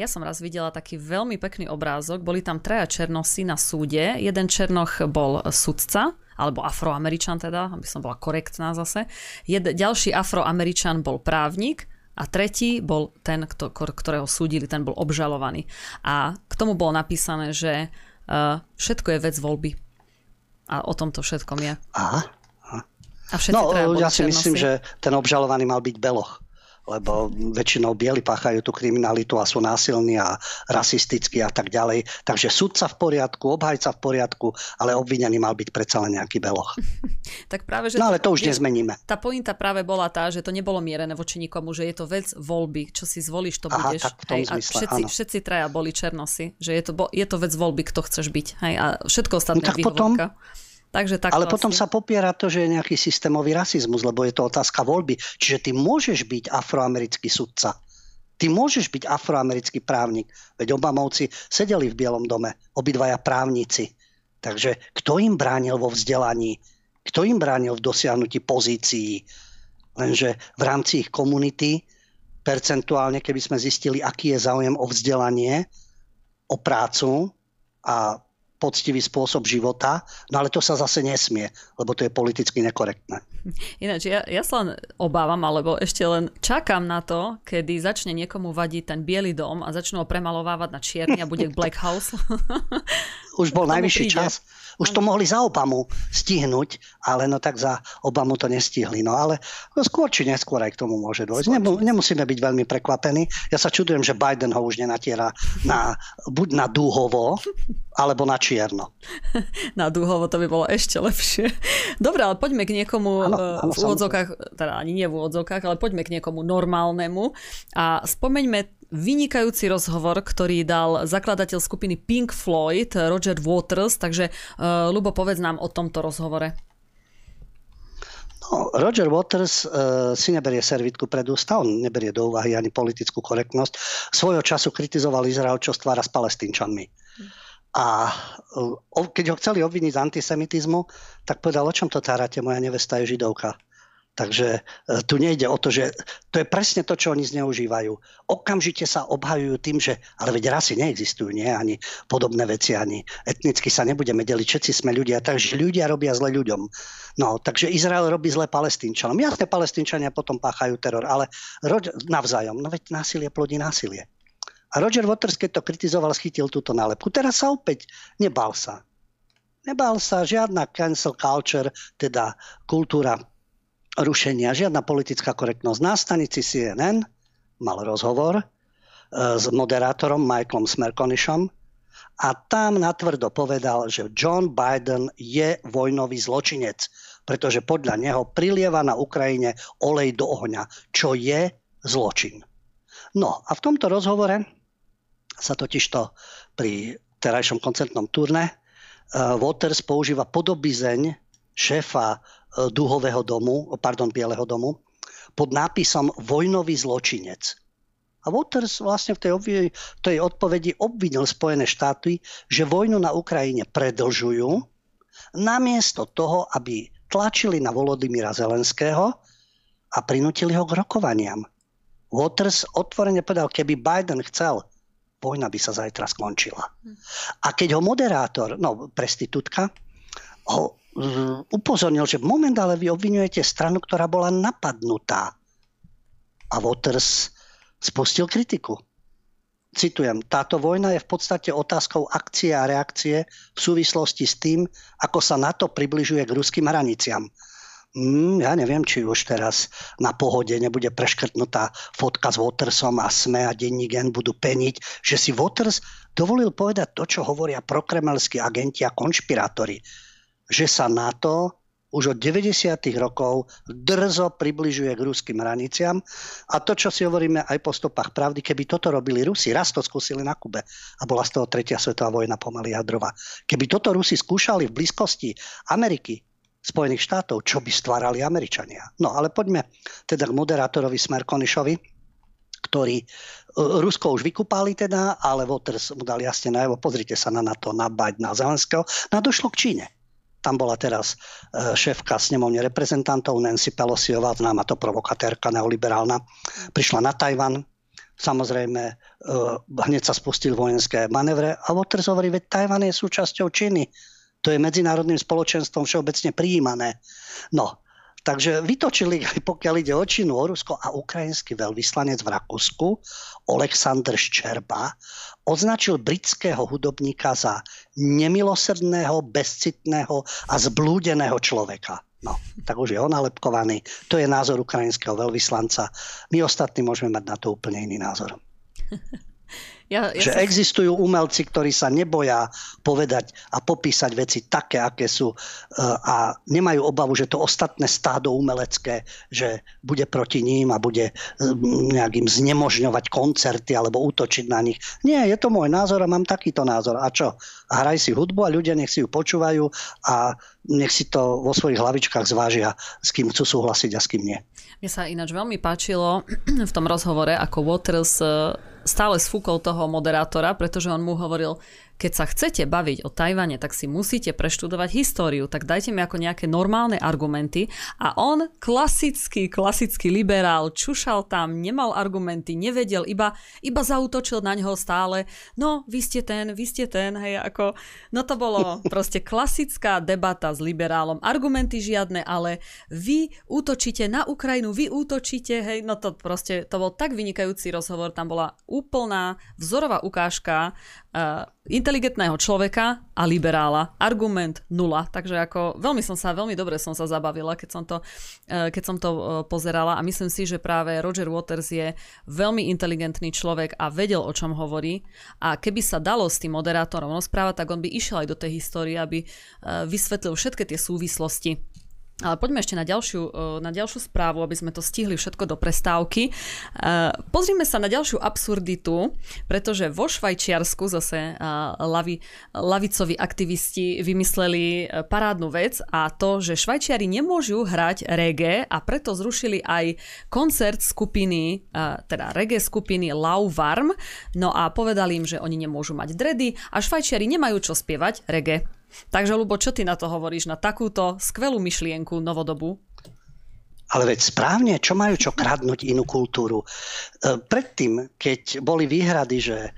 [SPEAKER 1] Ja som raz videla taký veľmi pekný obrázok. Boli tam traja černosy na súde. Jeden černoch bol sudca, alebo afroameričan teda, aby som bola korektná zase. Jed, ďalší afroameričan bol právnik a tretí bol ten, kto, ktorého súdili, ten bol obžalovaný. A k tomu bolo napísané, že uh, všetko je vec voľby. A o tom to všetkom je.
[SPEAKER 3] Aha.
[SPEAKER 1] A no,
[SPEAKER 3] ja si myslím, že ten obžalovaný mal byť Beloch lebo väčšinou bieli páchajú tú kriminalitu a sú násilní a rasistickí a tak ďalej. Takže sudca v poriadku, obhajca v poriadku, ale obvinený mal byť predsa len nejaký beloch.
[SPEAKER 1] tak práve, že
[SPEAKER 3] no ale to už nezmeníme.
[SPEAKER 1] Tá pointa práve bola tá, že to nebolo mierené voči nikomu, že je to vec voľby, čo si zvolíš, to
[SPEAKER 3] Aha,
[SPEAKER 1] budeš.
[SPEAKER 3] Tak v tom
[SPEAKER 1] hej,
[SPEAKER 3] zmysle,
[SPEAKER 1] a všetci,
[SPEAKER 3] áno.
[SPEAKER 1] všetci traja boli černosy, že je to, je to vec voľby, kto chceš byť. Hej, a všetko ostatné
[SPEAKER 3] no, tak potom,
[SPEAKER 1] Takže
[SPEAKER 3] Ale potom sa popiera to, že je nejaký systémový rasizmus, lebo je to otázka voľby. Čiže ty môžeš byť afroamerický sudca. Ty môžeš byť afroamerický právnik. Veď Obamovci sedeli v Bielom dome, obidvaja právnici. Takže kto im bránil vo vzdelaní? Kto im bránil v dosiahnutí pozícií? Lenže v rámci ich komunity, percentuálne, keby sme zistili, aký je záujem o vzdelanie, o prácu a poctivý spôsob života, no ale to sa zase nesmie, lebo to je politicky nekorektné.
[SPEAKER 1] Ináč, ja, ja sa len obávam, alebo ešte len čakám na to, kedy začne niekomu vadiť ten biely dom a začnú ho premalovávať na čierny a bude Black House.
[SPEAKER 3] Už bol najvyšší príde. čas. Už to mohli za Obamu stihnúť, ale no tak za Obamu to nestihli. No ale no skôr či neskôr aj k tomu môže dôjsť. nemusíme byť veľmi prekvapení. Ja sa čudujem, že Biden ho už nenatiera na, buď na dúhovo, alebo na čierno.
[SPEAKER 1] Na dúhovo to by bolo ešte lepšie. Dobre, ale poďme k niekomu ano, ano, v úvodzovkách, teda ani nie v úvodzovkách, ale poďme k niekomu normálnemu a spomeňme vynikajúci rozhovor, ktorý dal zakladateľ skupiny Pink Floyd, Roger Waters, takže uh, Lubo, povedz nám o tomto rozhovore.
[SPEAKER 3] No, Roger Waters uh, si neberie servitku pred ústa, on neberie do úvahy ani politickú korektnosť. Svojho času kritizoval Izrael, čo stvára s palestínčanmi. A uh, keď ho chceli obviniť z antisemitizmu, tak povedal, o čom to tárate, moja nevesta je židovka. Takže e, tu nejde o to, že to je presne to, čo oni zneužívajú. Okamžite sa obhajujú tým, že ale veď rasy neexistujú, nie? Ani podobné veci, ani etnicky sa nebudeme deliť, všetci sme ľudia, takže ľudia robia zle ľuďom. No, takže Izrael robí zle palestínčanom. Jasne, palestínčania potom páchajú teror, ale navzájom. No veď násilie plodí násilie. A Roger Waters, keď to kritizoval, schytil túto nálepku. Teraz sa opäť nebal sa. Nebal sa žiadna cancel culture, teda kultúra rušenia, žiadna politická korektnosť. Na stanici CNN mal rozhovor e, s moderátorom Michaelom Smerkonišom a tam natvrdo povedal, že John Biden je vojnový zločinec, pretože podľa neho prilieva na Ukrajine olej do ohňa, čo je zločin. No a v tomto rozhovore sa totižto pri terajšom koncertnom turne uh, Waters používa podobizeň šéfa E, duhového domu, pardon, Bieleho domu, pod nápisom Vojnový zločinec. A Waters vlastne v tej, v tej odpovedi obvinil Spojené štáty, že vojnu na Ukrajine predlžujú, namiesto toho, aby tlačili na Volodymyra Zelenského a prinútili ho k rokovaniam. Waters otvorene povedal, keby Biden chcel, vojna by sa zajtra skončila. A keď ho moderátor, no prestitútka, ho upozornil, že moment ale vy obvinujete stranu, ktorá bola napadnutá. A Waters spustil kritiku. Citujem, táto vojna je v podstate otázkou akcie a reakcie v súvislosti s tým, ako sa NATO približuje k ruským hraniciam. Mm, ja neviem, či už teraz na pohode nebude preškrtnutá fotka s Watersom a SME a denní gen budú peniť, že si Waters dovolil povedať to, čo hovoria prokremelskí agenti a konšpirátori že sa NATO už od 90. rokov drzo približuje k ruským hraniciam. A to, čo si hovoríme aj po stopách pravdy, keby toto robili Rusi, raz to skúsili na Kube a bola z toho tretia svetová vojna pomaly jadrová. Keby toto Rusi skúšali v blízkosti Ameriky, Spojených štátov, čo by stvárali Američania. No ale poďme teda k moderátorovi Smerkonišovi, ktorý e, Rusko už vykúpali teda, ale Waters mu dal jasne najavo, pozrite sa na NATO, na Biden, na Zelenského. No a došlo k Číne tam bola teraz e, šéfka snemovne reprezentantov Nancy Pelosiová, známa to provokatérka neoliberálna, prišla na Tajvan, samozrejme e, hneď sa spustil vojenské manevre a Waters hovorí, veď Tajvan je súčasťou Číny. To je medzinárodným spoločenstvom všeobecne prijímané. No, Takže vytočili, pokiaľ ide o Čínu, o Rusko a ukrajinský veľvyslanec v Rakúsku, Oleksandr Ščerba, označil britského hudobníka za nemilosrdného, bezcitného a zblúdeného človeka. No, tak už je on nalepkovaný. To je názor ukrajinského veľvyslanca. My ostatní môžeme mať na to úplne iný názor. Ja, ja že sa... existujú umelci, ktorí sa neboja povedať a popísať veci také, aké sú eh, a nemajú obavu, že to ostatné stádo umelecké, že bude proti ním a bude mm, nejakým znemožňovať koncerty alebo útočiť na nich. Nie, je to môj názor a mám takýto názor. A čo? A hraj si hudbu a ľudia nech si ju počúvajú a nech si to vo svojich hlavičkách zvážia, s kým chcú súhlasiť a s kým nie.
[SPEAKER 1] Mne sa ináč veľmi páčilo v tom rozhovore, ako Waters eh, stále sfúkol toho moderátora, pretože on mu hovoril, keď sa chcete baviť o Tajvane, tak si musíte preštudovať históriu, tak dajte mi ako nejaké normálne argumenty. A on, klasický, klasický liberál, čušal tam, nemal argumenty, nevedel, iba, iba zautočil na ňoho stále. No, vy ste ten, vy ste ten, hej, ako... No to bolo proste klasická debata s liberálom. Argumenty žiadne, ale vy útočíte na Ukrajinu, vy útočíte, hej, no to proste, to bol tak vynikajúci rozhovor, tam bola úplná vzorová ukážka uh, inteligentného človeka a liberála. Argument nula. Takže ako veľmi som sa, veľmi dobre som sa zabavila, keď som to, uh, keď som to uh, pozerala a myslím si, že práve Roger Waters je veľmi inteligentný človek a vedel, o čom hovorí a keby sa dalo s tým moderátorom rozprávať, tak on by išiel aj do tej histórie, aby uh, vysvetlil všetky tie súvislosti ale poďme ešte na ďalšiu, e, na ďalšiu správu, aby sme to stihli všetko do prestávky. E, pozrime sa na ďalšiu absurditu, pretože vo Švajčiarsku zase e, lavi, lavicovi aktivisti vymysleli parádnu vec a to, že Švajčiari nemôžu hrať reggae a preto zrušili aj koncert skupiny, teda reggae skupiny Lauvarm, no a povedali im, že oni nemôžu mať dredy a Švajčiari nemajú čo spievať reggae. Takže, Lubo, čo ty na to hovoríš, na takúto skvelú myšlienku novodobu?
[SPEAKER 3] Ale veď správne, čo majú čo kradnúť inú kultúru. E, predtým, keď boli výhrady, že e,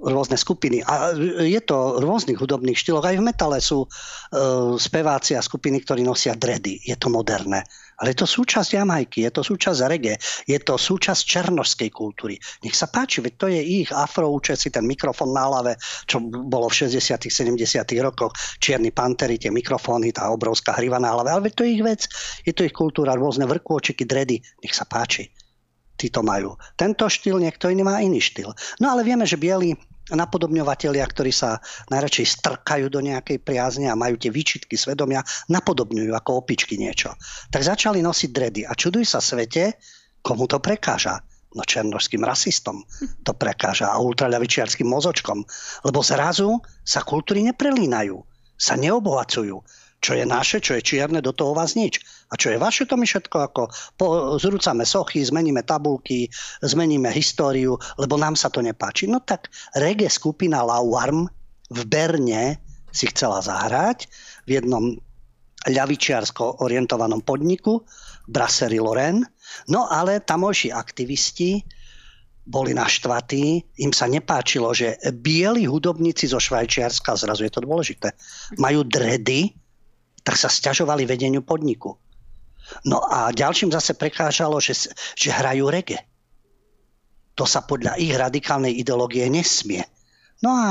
[SPEAKER 3] rôzne skupiny, a je to rôznych hudobných štýlov, aj v metale sú e, speváci a skupiny, ktorí nosia dredy. Je to moderné. Ale je to súčasť Jamajky, je to súčasť reggae, je to súčasť černožskej kultúry. Nech sa páči, veď to je ich afro, si ten mikrofón na hlave, čo bolo v 60 70 rokoch, čierni pantery, tie mikrofóny, tá obrovská hriva na hlave, ale veď to je ich vec, je to ich kultúra, rôzne vrkôčiky, dredy, nech sa páči. Tí to majú. Tento štýl, niekto iný má iný štýl. No ale vieme, že bieli napodobňovatelia, ktorí sa najradšej strkajú do nejakej priazne a majú tie výčitky svedomia, napodobňujú ako opičky niečo. Tak začali nosiť dredy a čuduj sa svete, komu to prekáža. No černožským rasistom to prekáža a ultraľavičiarským mozočkom, lebo zrazu sa kultúry neprelínajú, sa neobohacujú čo je naše, čo je čierne, do toho vás nič. A čo je vaše, to my všetko ako po, zrúcame sochy, zmeníme tabulky, zmeníme históriu, lebo nám sa to nepáči. No tak reggae skupina Lauarm v Berne si chcela zahrať v jednom ľavičiarsko orientovanom podniku Brasserie Lorraine. No ale tamojší aktivisti boli naštvatí, im sa nepáčilo, že bieli hudobníci zo Švajčiarska, zrazu je to dôležité, majú dredy tak sa stiažovali vedeniu podniku. No a ďalším zase prekážalo, že, že hrajú rege. To sa podľa ich radikálnej ideológie nesmie. No a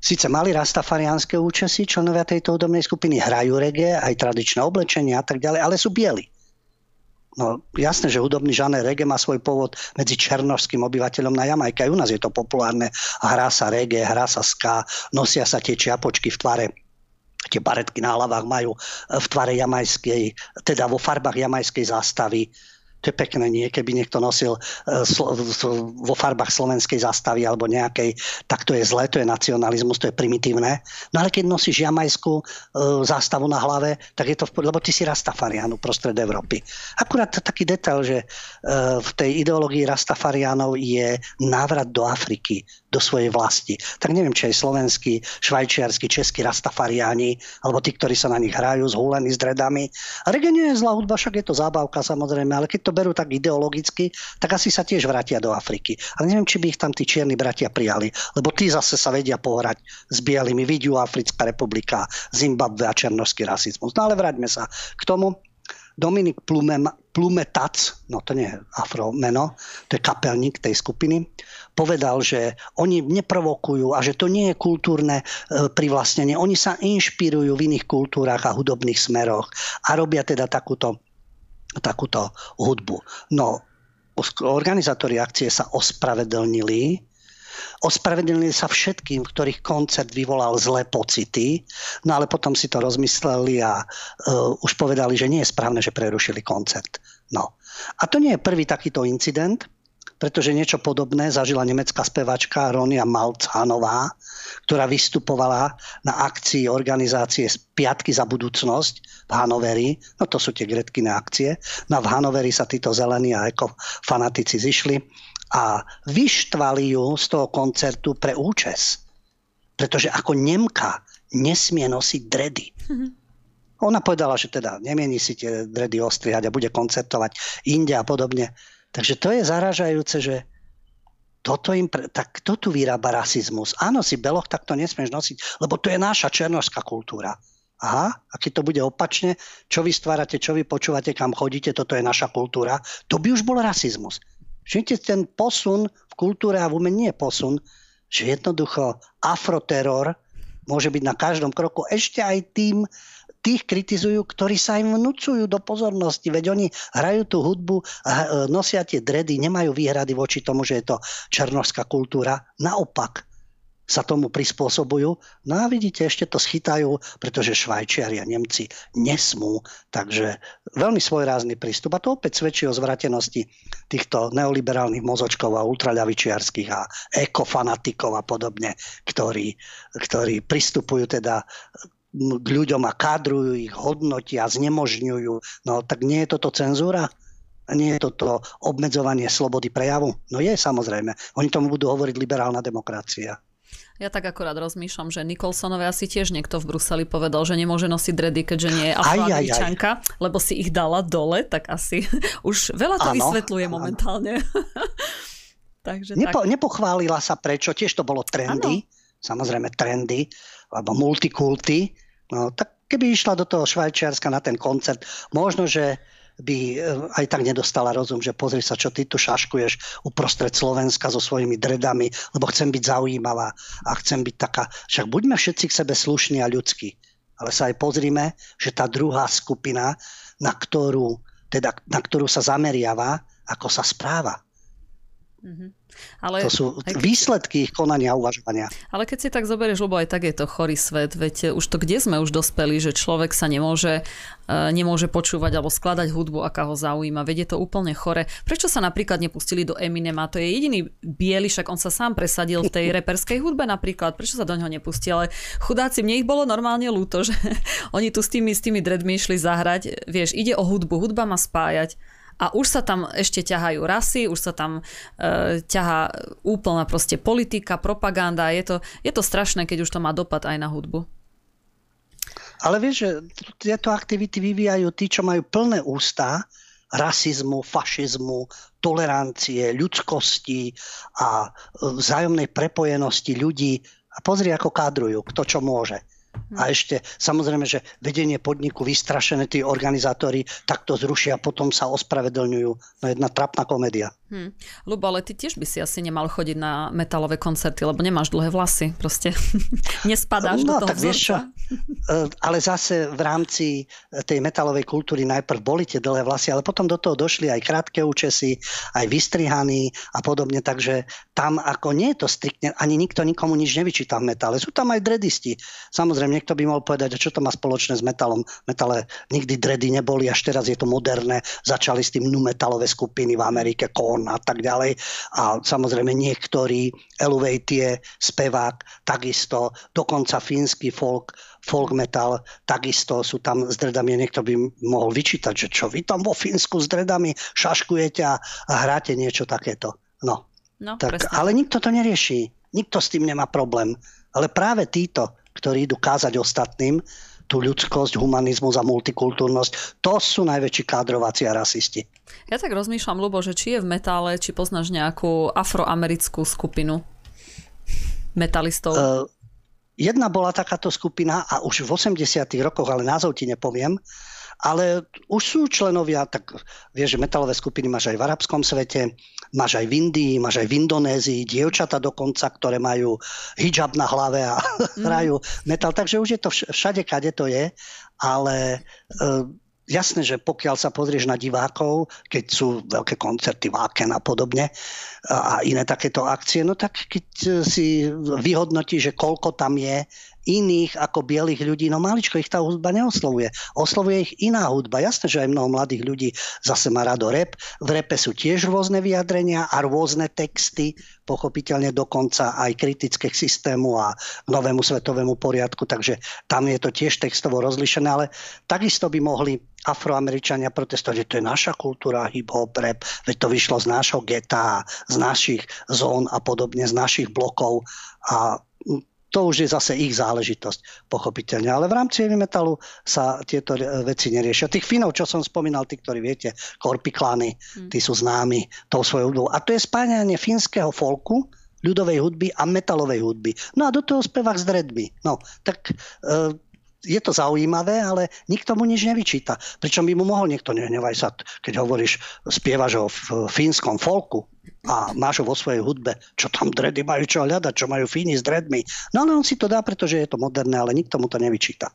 [SPEAKER 3] síce mali rastafariánske účasy, členovia tejto hudobnej skupiny hrajú rege, aj tradičné oblečenie a tak ďalej, ale sú bieli. No jasné, že hudobný žáner reggae má svoj pôvod medzi černožským obyvateľom na Jamajke. Aj u nás je to populárne. Hrá sa reggae, hrá sa ska, nosia sa tie čiapočky v tvare tie baretky na hlavách majú v tvare jamajskej, teda vo farbách jamajskej zástavy. To je pekné, nie? Keby niekto nosil slo, vo farbách slovenskej zastavy alebo nejakej, tak to je zlé, to je nacionalizmus, to je primitívne. No ale keď nosíš jamajskú uh, zástavu na hlave, tak je to v lebo ty si Rastafarian uprostred Európy. Akurát taký detail, že v tej ideológii Rastafarianov je návrat do Afriky, do svojej vlasti. Tak neviem, či aj slovenskí, švajčiarsky, českí Rastafariani, alebo tí, ktorí sa na nich hrajú, s dredami. A reggae nie je zlá hudba, však je to zábavka samozrejme, ale keď to berú tak ideologicky, tak asi sa tiež vrátia do Afriky. Ale neviem, či by ich tam tí čierni bratia prijali, lebo tí zase sa vedia pohrať s bielými. Vidiu Africká republika, Zimbabwe a černoský rasizmus. No ale vráťme sa k tomu. Dominik Plume, Plumetac, no to nie je afro meno, to je kapelník tej skupiny, povedal, že oni neprovokujú a že to nie je kultúrne e, privlastnenie. Oni sa inšpirujú v iných kultúrach a hudobných smeroch a robia teda takúto, takúto hudbu. No, organizátori akcie sa ospravedlnili Ospravedlnili sa všetkým, ktorých koncert vyvolal zlé pocity, no ale potom si to rozmysleli a uh, už povedali, že nie je správne, že prerušili koncert. No. A to nie je prvý takýto incident, pretože niečo podobné zažila nemecká spevačka Ronia Malcánová, ktorá vystupovala na akcii organizácie Piatky za budúcnosť v Hanoveri. No to sú tie gretkine akcie. No v Hanoveri sa títo zelení a ekofanatici zišli a vyštvali ju z toho koncertu pre účes. Pretože ako Nemka nesmie nosiť dredy. Mm-hmm. Ona povedala, že teda nemieni si tie dredy ostrihať a bude koncertovať inde a podobne. Takže to je zaražajúce, že toto im pre... tak kto tu vyrába rasizmus? Áno, si beloch, tak to nesmieš nosiť, lebo to je naša černožská kultúra. Aha, a keď to bude opačne, čo vy stvárate, čo vy počúvate, kam chodíte, toto je naša kultúra, to by už bol rasizmus. Všimte ten posun v kultúre a v umení je posun, že jednoducho afroteror môže byť na každom kroku ešte aj tým, tých kritizujú, ktorí sa im vnúcujú do pozornosti. Veď oni hrajú tú hudbu, nosia tie dredy, nemajú výhrady voči tomu, že je to černožská kultúra. Naopak, sa tomu prispôsobujú. No a vidíte, ešte to schytajú, pretože Švajčiari a Nemci nesmú. Takže veľmi svojrázny prístup. A to opäť svedčí o zvratenosti týchto neoliberálnych mozočkov a ultraľavičiarských a ekofanatikov a podobne, ktorí, ktorí pristupujú teda k ľuďom a kádrujú ich, hodnotia, znemožňujú. No tak nie je toto cenzúra? nie je toto obmedzovanie slobody prejavu? No je samozrejme. Oni tomu budú hovoriť liberálna demokracia.
[SPEAKER 1] Ja tak akorát rozmýšľam, že Nikolsonové asi tiež niekto v Bruseli povedal, že nemôže nosiť dredy, keďže nie je afroameričanka, lebo si ich dala dole, tak asi už veľa to ano, vysvetľuje ano. momentálne.
[SPEAKER 3] Takže Nepo, tak. Nepochválila sa prečo, tiež to bolo trendy, ano. samozrejme trendy, alebo multikulty. No, tak keby išla do toho Švajčiarska na ten koncert, možno, že by eh, aj tak nedostala rozum, že pozri sa, čo ty tu šaškuješ uprostred Slovenska so svojimi dredami, lebo chcem byť zaujímavá a chcem byť taká. Však buďme všetci k sebe slušní a ľudskí. Ale sa aj pozrime, že tá druhá skupina, na ktorú, teda, na ktorú sa zameriava, ako sa správa. Mm-hmm. Ale, to sú keď... výsledky ich konania a uvažovania.
[SPEAKER 1] Ale keď si tak zoberieš, lebo aj tak je to chorý svet, veď už to kde sme už dospeli, že človek sa nemôže, e, nemôže počúvať alebo skladať hudbu, aká ho zaujíma. Veď je to úplne chore. Prečo sa napríklad nepustili do Eminema? To je jediný biely, však on sa sám presadil v tej reperskej hudbe napríklad. Prečo sa do neho nepustili? Ale chudáci, mne ich bolo normálne ľúto, že oni tu s tými, s tými dreadmi išli zahrať. Vieš, ide o hudbu, hudba má spájať a už sa tam ešte ťahajú rasy, už sa tam e, ťahá úplná proste politika, propaganda. Je to, je to strašné, keď už to má dopad aj na hudbu.
[SPEAKER 3] Ale vieš, že tieto aktivity vyvíjajú tí, čo majú plné ústa rasizmu, fašizmu, tolerancie, ľudskosti a vzájomnej prepojenosti ľudí. A pozri, ako kádrujú, kto čo môže. A ešte samozrejme, že vedenie podniku vystrašené tí organizátori takto zrušia, potom sa ospravedlňujú. No jedna trapná komédia.
[SPEAKER 1] Hmm. Lubo, ale ty tiež by si asi nemal chodiť na metalové koncerty, lebo nemáš dlhé vlasy, proste nespadáš
[SPEAKER 3] no,
[SPEAKER 1] do toho
[SPEAKER 3] tak vieš čo, e, ale zase v rámci tej metalovej kultúry najprv boli tie dlhé vlasy, ale potom do toho došli aj krátke účesy, aj vystrihaní a podobne, takže tam ako nie je to striktne, ani nikto nikomu nič nevyčíta v metále. Sú tam aj dredisti. Samozrejme, niekto by mohol povedať, čo to má spoločné s metalom. Metale nikdy dredy neboli, až teraz je to moderné. Začali s tým nu metalové skupiny v Amerike, Korn a tak ďalej. A samozrejme niektorí, Eluvejtie, spevák, takisto, dokonca fínsky folk, folk metal, takisto sú tam s dredami. Niekto by mohol vyčítať, že čo vy tam vo Fínsku s dredami šaškujete a, a hráte niečo takéto. No.
[SPEAKER 1] no
[SPEAKER 3] tak, ale nikto to nerieši. Nikto s tým nemá problém. Ale práve títo, ktorí idú kázať ostatným, tú ľudskosť, humanizmus a multikultúrnosť. To sú najväčší kádrovací a rasisti.
[SPEAKER 1] Ja tak rozmýšľam, Lubo, že či je v metále, či poznáš nejakú afroamerickú skupinu metalistov? Uh,
[SPEAKER 3] jedna bola takáto skupina a už v 80 rokoch, ale názov ti nepoviem, ale už sú členovia, tak vieš, že metalové skupiny máš aj v arabskom svete, máš aj v Indii, máš aj v Indonézii, dievčata dokonca, ktoré majú hijab na hlave a mm. hrajú metal, takže už je to všade, kade to je, ale uh, jasné, že pokiaľ sa pozrieš na divákov, keď sú veľké koncerty, Váken a podobne a iné takéto akcie, no tak keď si vyhodnotí, že koľko tam je iných ako bielých ľudí, no maličko ich tá hudba neoslovuje. Oslovuje ich iná hudba. Jasné, že aj mnoho mladých ľudí zase má rado rap. V repe sú tiež rôzne vyjadrenia a rôzne texty, pochopiteľne dokonca aj kritické k systému a novému svetovému poriadku, takže tam je to tiež textovo rozlišené, ale takisto by mohli afroameričania protestovať, že to je naša kultúra, hip-hop, rap, veď to vyšlo z nášho geta, z našich zón a podobne, z našich blokov a to už je zase ich záležitosť, pochopiteľne. Ale v rámci heavy metalu sa tieto veci neriešia. Tých Finov, čo som spomínal, tí, ktorí viete, korpiklany, mm. tí sú známi tou svojou hudbou. A to je spájanie fínskeho folku, ľudovej hudby a metalovej hudby. No a do toho spevák s dreadmi. No, tak e, je to zaujímavé, ale nikto mu nič nevyčíta. Pričom by mu mohol niekto, nehnevaj sa, keď hovoríš, spievaš o fínskom folku, a máš ho vo svojej hudbe, čo tam dredy majú čo hľadať, čo majú fíni s dredmi. No ale on si to dá, pretože je to moderné, ale nikto mu to nevyčíta.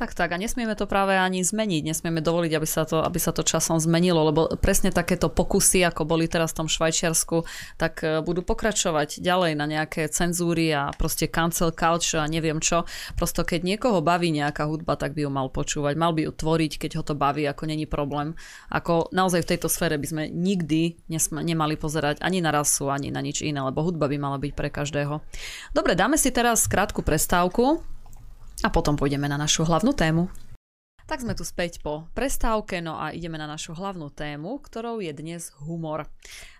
[SPEAKER 1] Tak, tak a nesmieme to práve ani zmeniť, nesmieme dovoliť, aby sa, to, aby sa to časom zmenilo, lebo presne takéto pokusy, ako boli teraz v tom Švajčiarsku, tak e, budú pokračovať ďalej na nejaké cenzúry a proste cancel culture a neviem čo. Prosto keď niekoho baví nejaká hudba, tak by ju mal počúvať, mal by ju tvoriť, keď ho to baví, ako není problém. Ako naozaj v tejto sfére by sme nikdy nesme, nemali pozerať ani na rasu, ani na nič iné, lebo hudba by mala byť pre každého. Dobre, dáme si teraz krátku prestávku a potom pôjdeme na našu hlavnú tému. Tak sme tu späť po prestávke, no a ideme na našu hlavnú tému, ktorou je dnes humor.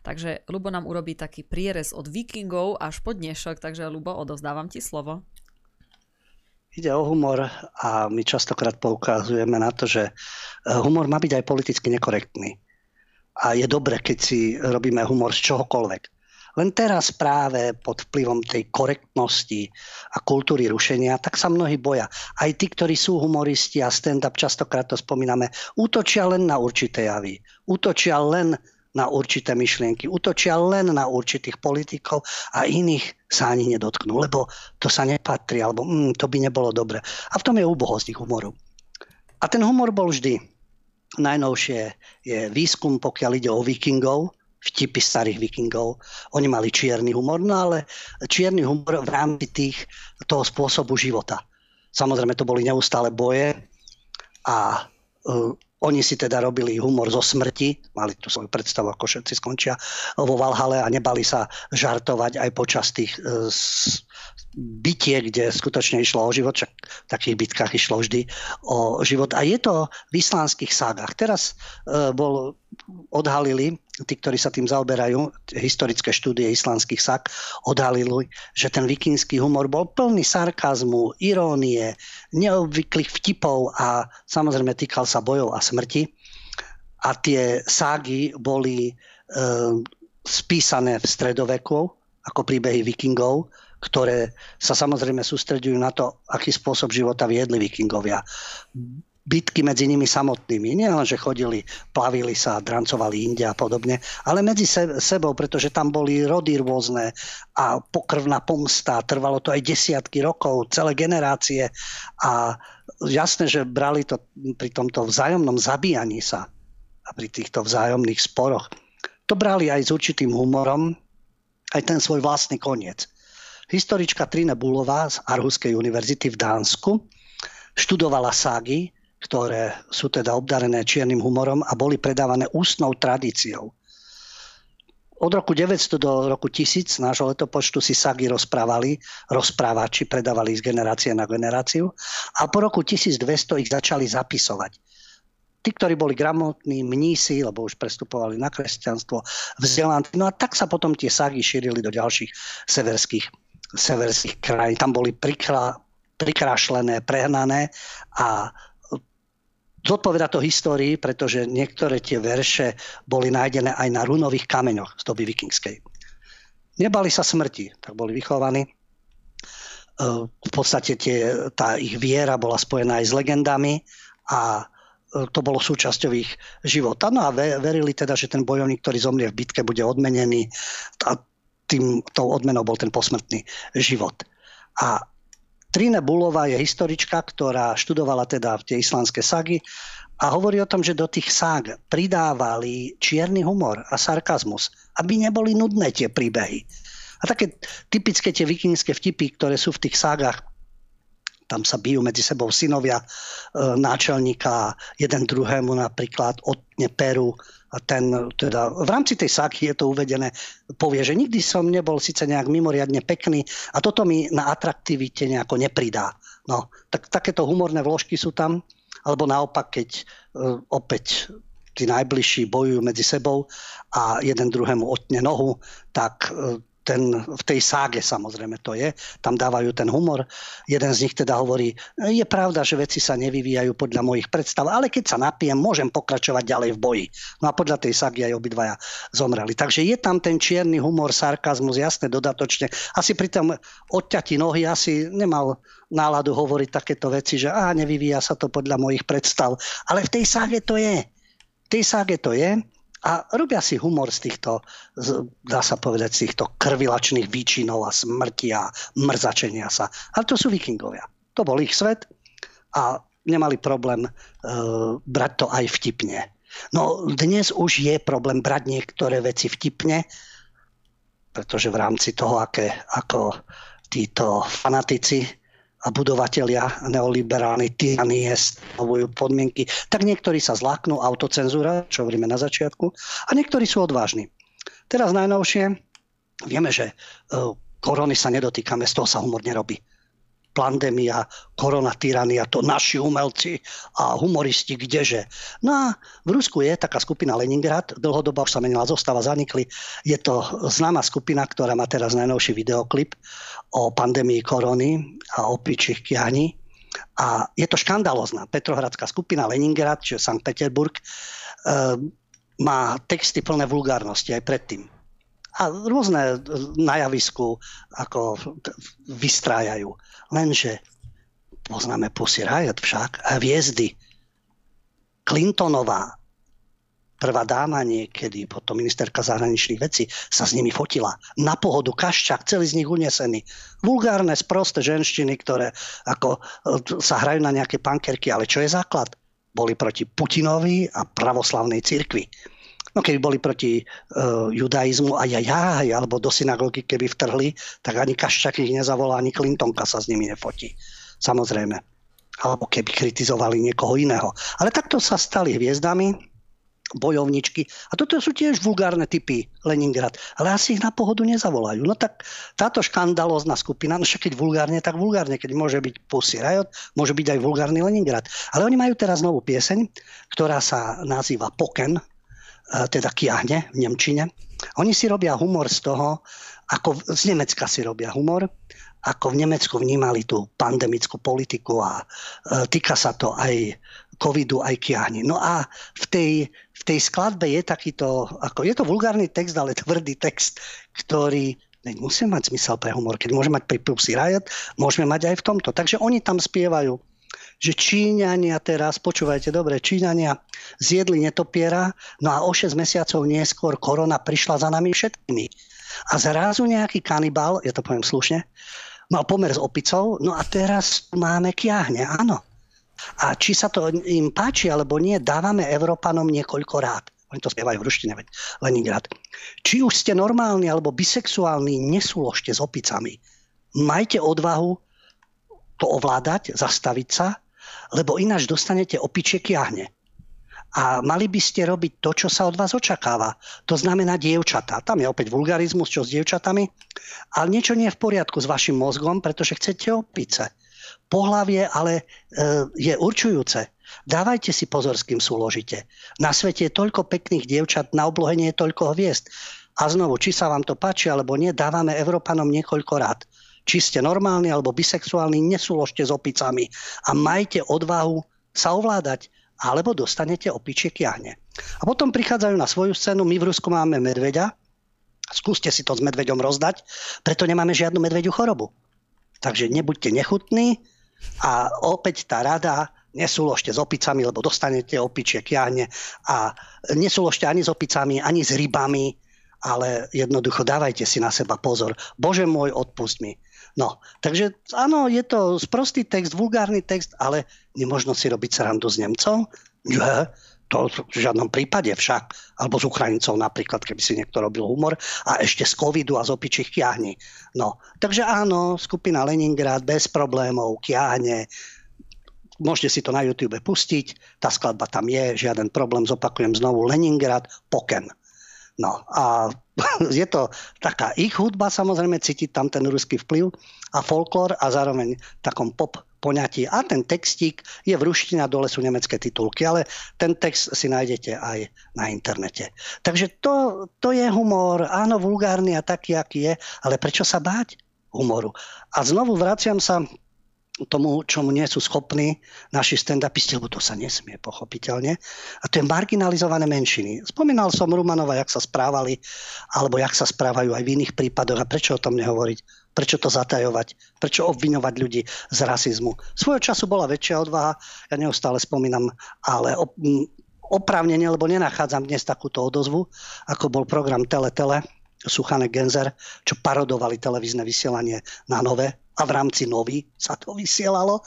[SPEAKER 1] Takže Lubo nám urobí taký prierez od vikingov až po dnešok, takže Lubo, odozdávam ti slovo.
[SPEAKER 3] Ide o humor a my častokrát poukazujeme na to, že eh, humor má byť aj politicky nekorektný. A je dobre, keď si robíme humor z čohokoľvek. Len teraz práve pod vplyvom tej korektnosti a kultúry rušenia, tak sa mnohí boja. Aj tí, ktorí sú humoristi a stand-up, častokrát to spomíname, útočia len na určité javy. Útočia len na určité myšlienky, útočia len na určitých politikov a iných sa ani nedotknú, lebo to sa nepatrí, alebo mm, to by nebolo dobre. A v tom je úbohosť ich humoru. A ten humor bol vždy. Najnovšie je výskum, pokiaľ ide o vikingov, vtipy starých vikingov. Oni mali čierny humor, no ale čierny humor v rámci tých, toho spôsobu života. Samozrejme, to boli neustále boje a uh, oni si teda robili humor zo smrti, mali tu svoju predstavu, ako všetci skončia vo Valhale a nebali sa žartovať aj počas tých uh, bytie, kde skutočne išlo o život, čak v takých bitkách išlo vždy o život. A je to v islánskych ságach. Teraz uh, bol, odhalili, tí, ktorí sa tým zaoberajú, historické štúdie islandských ság, odhalili, že ten vikingský humor bol plný sarkazmu, irónie, neobvyklých vtipov a samozrejme týkal sa bojov a smrti. A tie ságy boli uh, spísané v stredoveku ako príbehy vikingov ktoré sa samozrejme sústredujú na to, aký spôsob života viedli vikingovia. Bitky medzi nimi samotnými. Nie len, že chodili, plavili sa, drancovali inde a podobne, ale medzi sebou, pretože tam boli rody rôzne a pokrvná pomsta. Trvalo to aj desiatky rokov, celé generácie a jasné, že brali to pri tomto vzájomnom zabíjaní sa a pri týchto vzájomných sporoch. To brali aj s určitým humorom, aj ten svoj vlastný koniec. Historička Trine Bulová z Arhuskej univerzity v Dánsku študovala ságy, ktoré sú teda obdarené čiernym humorom a boli predávané ústnou tradíciou. Od roku 900 do roku 1000 nášho letopočtu si sagy rozprávali, rozprávači predávali z generácie na generáciu a po roku 1200 ich začali zapisovať. Tí, ktorí boli gramotní, mnísi, lebo už prestupovali na kresťanstvo, vzdelaní. No a tak sa potom tie sagy šírili do ďalších severských severských krajín. Tam boli prikra, prikrášlené, prehnané a zodpoveda to histórii, pretože niektoré tie verše boli nájdené aj na runových kameňoch z doby vikingskej. Nebali sa smrti, tak boli vychovaní. E, v podstate tie, tá ich viera bola spojená aj s legendami a e, to bolo súčasťou ich života. No a verili teda, že ten bojovník, ktorý zomrie v bitke, bude odmenený. A tým, tou odmenou bol ten posmrtný život. A Trine Bulová je historička, ktorá študovala teda tie islandské sagy a hovorí o tom, že do tých ság pridávali čierny humor a sarkazmus, aby neboli nudné tie príbehy. A také typické tie vikingské vtipy, ktoré sú v tých ságach, tam sa bijú medzi sebou synovia e, náčelníka, jeden druhému napríklad otne peru, ten, teda, v rámci tej sáky je to uvedené, povie, že nikdy som nebol síce nejak mimoriadne pekný a toto mi na atraktivite nejako nepridá. No, tak takéto humorné vložky sú tam, alebo naopak, keď uh, opäť tí najbližší bojujú medzi sebou a jeden druhému otne nohu, tak uh, ten, v tej ságe samozrejme to je, tam dávajú ten humor. Jeden z nich teda hovorí, je pravda, že veci sa nevyvíjajú podľa mojich predstav, ale keď sa napijem, môžem pokračovať ďalej v boji. No a podľa tej ságy aj obidvaja zomreli. Takže je tam ten čierny humor, sarkazmus, jasne, dodatočne. Asi pri tom odťati nohy asi nemal náladu hovoriť takéto veci, že á, nevyvíja sa to podľa mojich predstav. Ale v tej ságe to je. V tej ságe to je a robia si humor z týchto, dá sa povedať, z týchto krvilačných výčinov a smrti a mrzačenia sa. Ale to sú vikingovia. To bol ich svet a nemali problém e, brať to aj vtipne. No dnes už je problém brať niektoré veci vtipne, pretože v rámci toho, aké, ako títo fanatici a budovatelia neoliberálnej tyranie stanovujú podmienky, tak niektorí sa zláknú autocenzúra, čo hovoríme na začiatku, a niektorí sú odvážni. Teraz najnovšie vieme, že e, korony sa nedotýkame, z toho sa humor nerobí pandémia, korona, tyrania, to naši umelci a humoristi, kdeže. No a v Rusku je taká skupina Leningrad, dlhodobo už sa menila zostava, zanikli. Je to známa skupina, ktorá má teraz najnovší videoklip o pandémii korony a o pičích kiani. A je to škandalozná. Petrohradská skupina Leningrad, čiže Sankt Peterburg, e, má texty plné vulgárnosti aj predtým a rôzne na javisku ako vystrájajú. Lenže poznáme Pussy Riot však a hviezdy. Clintonová, prvá dáma niekedy, potom ministerka zahraničných vecí, sa s nimi fotila. Na pohodu Kaščák, celý z nich unesený. Vulgárne, sprosté ženštiny, ktoré ako, e, sa hrajú na nejaké pankerky, ale čo je základ? Boli proti Putinovi a pravoslavnej cirkvi No keby boli proti uh, judaizmu aj aj aj, alebo do synagógy keby vtrhli, tak ani Kaščak ich nezavolá, ani Clintonka sa s nimi nefotí. Samozrejme. Alebo keby kritizovali niekoho iného. Ale takto sa stali hviezdami, bojovničky. A toto sú tiež vulgárne typy Leningrad. Ale asi ich na pohodu nezavolajú. No tak táto škandalózna skupina, no však keď vulgárne, tak vulgárne. Keď môže byť Pussy Riot, môže byť aj vulgárny Leningrad. Ale oni majú teraz novú pieseň, ktorá sa nazýva Poken, teda kiahne v Nemčine. Oni si robia humor z toho, ako z Nemecka si robia humor, ako v Nemecku vnímali tú pandemickú politiku a e, týka sa to aj covidu, aj kiahni. No a v tej, v tej skladbe je takýto, ako je to vulgárny text, ale tvrdý text, ktorý musí mať zmysel pre humor. Keď môžeme mať pri Pussy Riot, môžeme mať aj v tomto. Takže oni tam spievajú že Číňania teraz, počúvajte dobre, Číňania zjedli netopiera, no a o 6 mesiacov neskôr korona prišla za nami všetkými. A zrazu nejaký kanibal, ja to poviem slušne, mal pomer s opicou, no a teraz máme kiahne, áno. A či sa to im páči alebo nie, dávame Európanom niekoľko rád. Oni to spievajú v ruštine, veď Leningrad. Či už ste normálni alebo bisexuálni, nesúložte s opicami. Majte odvahu to ovládať, zastaviť sa, lebo ináč dostanete opičie kiahne. A mali by ste robiť to, čo sa od vás očakáva. To znamená dievčatá. Tam je opäť vulgarizmus, čo s dievčatami. Ale niečo nie je v poriadku s vašim mozgom, pretože chcete opice. Pohlavie ale e, je určujúce. Dávajte si pozor, s kým súložite. Na svete je toľko pekných dievčat, na oblohenie je toľko hviezd. A znovu, či sa vám to páči alebo nie, dávame Európanom niekoľko rád. Či ste normálni alebo bisexuálni, nesúložte s opicami a majte odvahu sa ovládať alebo dostanete opičie kiahne. A potom prichádzajú na svoju scénu, my v Rusku máme medveďa, skúste si to s medveďom rozdať, preto nemáme žiadnu medveďu chorobu. Takže nebuďte nechutní a opäť tá rada, nesúložte s opicami, lebo dostanete opičie kiahne a nesúložte ani s opicami, ani s rybami, ale jednoducho dávajte si na seba pozor. Bože môj, odpust mi. No, takže áno, je to sprostý text, vulgárny text, ale nemožno si robiť srandu z Nemcov? Nie, to v žiadnom prípade však. Alebo z Ukrajincov napríklad, keby si niekto robil humor. A ešte z covidu a z opičích kiahni. No, takže áno, skupina Leningrad bez problémov, kiahne. Môžete si to na YouTube pustiť, tá skladba tam je, žiaden problém, zopakujem znovu, Leningrad, Poken. No a je to taká ich hudba, samozrejme cítiť tam ten ruský vplyv a folklór a zároveň takom pop poňatí. A ten textík je v ruštine a dole sú nemecké titulky, ale ten text si nájdete aj na internete. Takže to, to je humor, áno, vulgárny a taký, aký je, ale prečo sa báť humoru? A znovu vraciam sa tomu, čomu nie sú schopní naši stand-upisti, lebo to sa nesmie pochopiteľne. A to je marginalizované menšiny. Spomínal som Rumanova, jak sa správali, alebo jak sa správajú aj v iných prípadoch. A prečo o tom nehovoriť? Prečo to zatajovať? Prečo obviňovať ľudí z rasizmu? Svojho času bola väčšia odvaha, ja neustále spomínam, ale oprávnene, lebo nenachádzam dnes takúto odozvu, ako bol program Tele Tele, Suchanek Genzer, čo parodovali televízne vysielanie na nové a v rámci nový sa to vysielalo.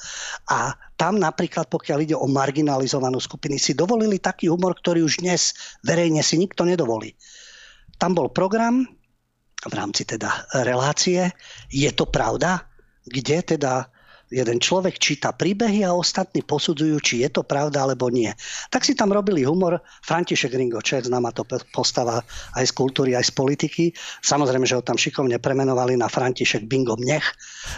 [SPEAKER 3] A tam napríklad, pokiaľ ide o marginalizovanú skupiny, si dovolili taký humor, ktorý už dnes verejne si nikto nedovolí. Tam bol program v rámci teda relácie Je to pravda? kde teda jeden človek číta príbehy a ostatní posudzujú, či je to pravda alebo nie. Tak si tam robili humor František Ringo Čech, známa to postava aj z kultúry, aj z politiky. Samozrejme, že ho tam šikovne premenovali na František Bingo Mnech.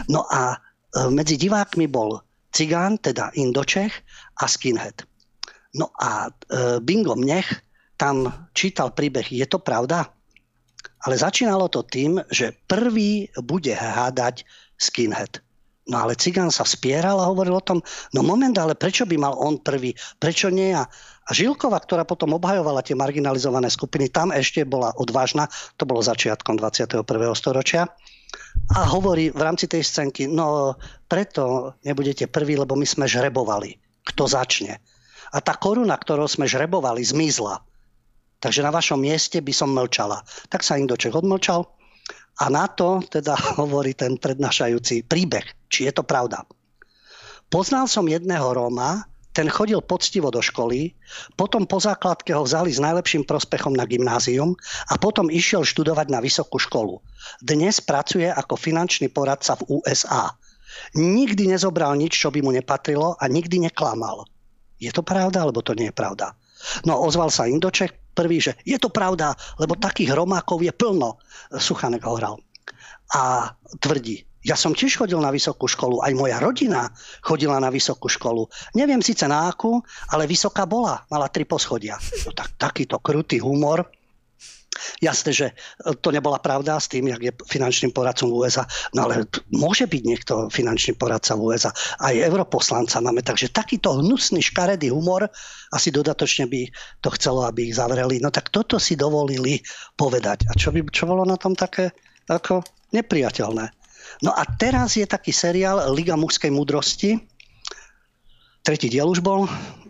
[SPEAKER 3] No a e, medzi divákmi bol Cigán, teda Indočech a Skinhead. No a e, Bingo Mnech tam čítal príbeh, je to pravda? Ale začínalo to tým, že prvý bude hádať Skinhead. No ale cigán sa spieral a hovoril o tom, no moment, ale prečo by mal on prvý, prečo nie ja? A Žilkova, ktorá potom obhajovala tie marginalizované skupiny, tam ešte bola odvážna, to bolo začiatkom 21. storočia, a hovorí v rámci tej scénky, no preto nebudete prvý, lebo my sme žrebovali, kto začne. A tá koruna, ktorou sme žrebovali, zmizla. Takže na vašom mieste by som mlčala. Tak sa Indoček odmlčal, a na to teda hovorí ten prednášajúci príbeh, či je to pravda. Poznal som jedného Róma, ten chodil poctivo do školy, potom po základke ho vzali s najlepším prospechom na gymnázium a potom išiel študovať na vysokú školu. Dnes pracuje ako finančný poradca v USA. Nikdy nezobral nič, čo by mu nepatrilo a nikdy neklamal. Je to pravda, alebo to nie je pravda? No ozval sa Indoček prvý, že je to pravda, lebo takých romákov je plno. Suchanek hovoral. A tvrdí, ja som tiež chodil na vysokú školu, aj moja rodina chodila na vysokú školu. Neviem síce na akú, ale vysoká bola, mala tri poschodia. No tak takýto krutý humor Jasné, že to nebola pravda s tým, jak je finančným poradcom v USA, no ale môže byť niekto finančný poradca v USA. Aj europoslanca máme, takže takýto hnusný, škaredý humor, asi dodatočne by to chcelo, aby ich zavreli. No tak toto si dovolili povedať. A čo, by, čo bolo na tom také ako nepriateľné? No a teraz je taký seriál Liga mužskej múdrosti, Tretí diel už bol,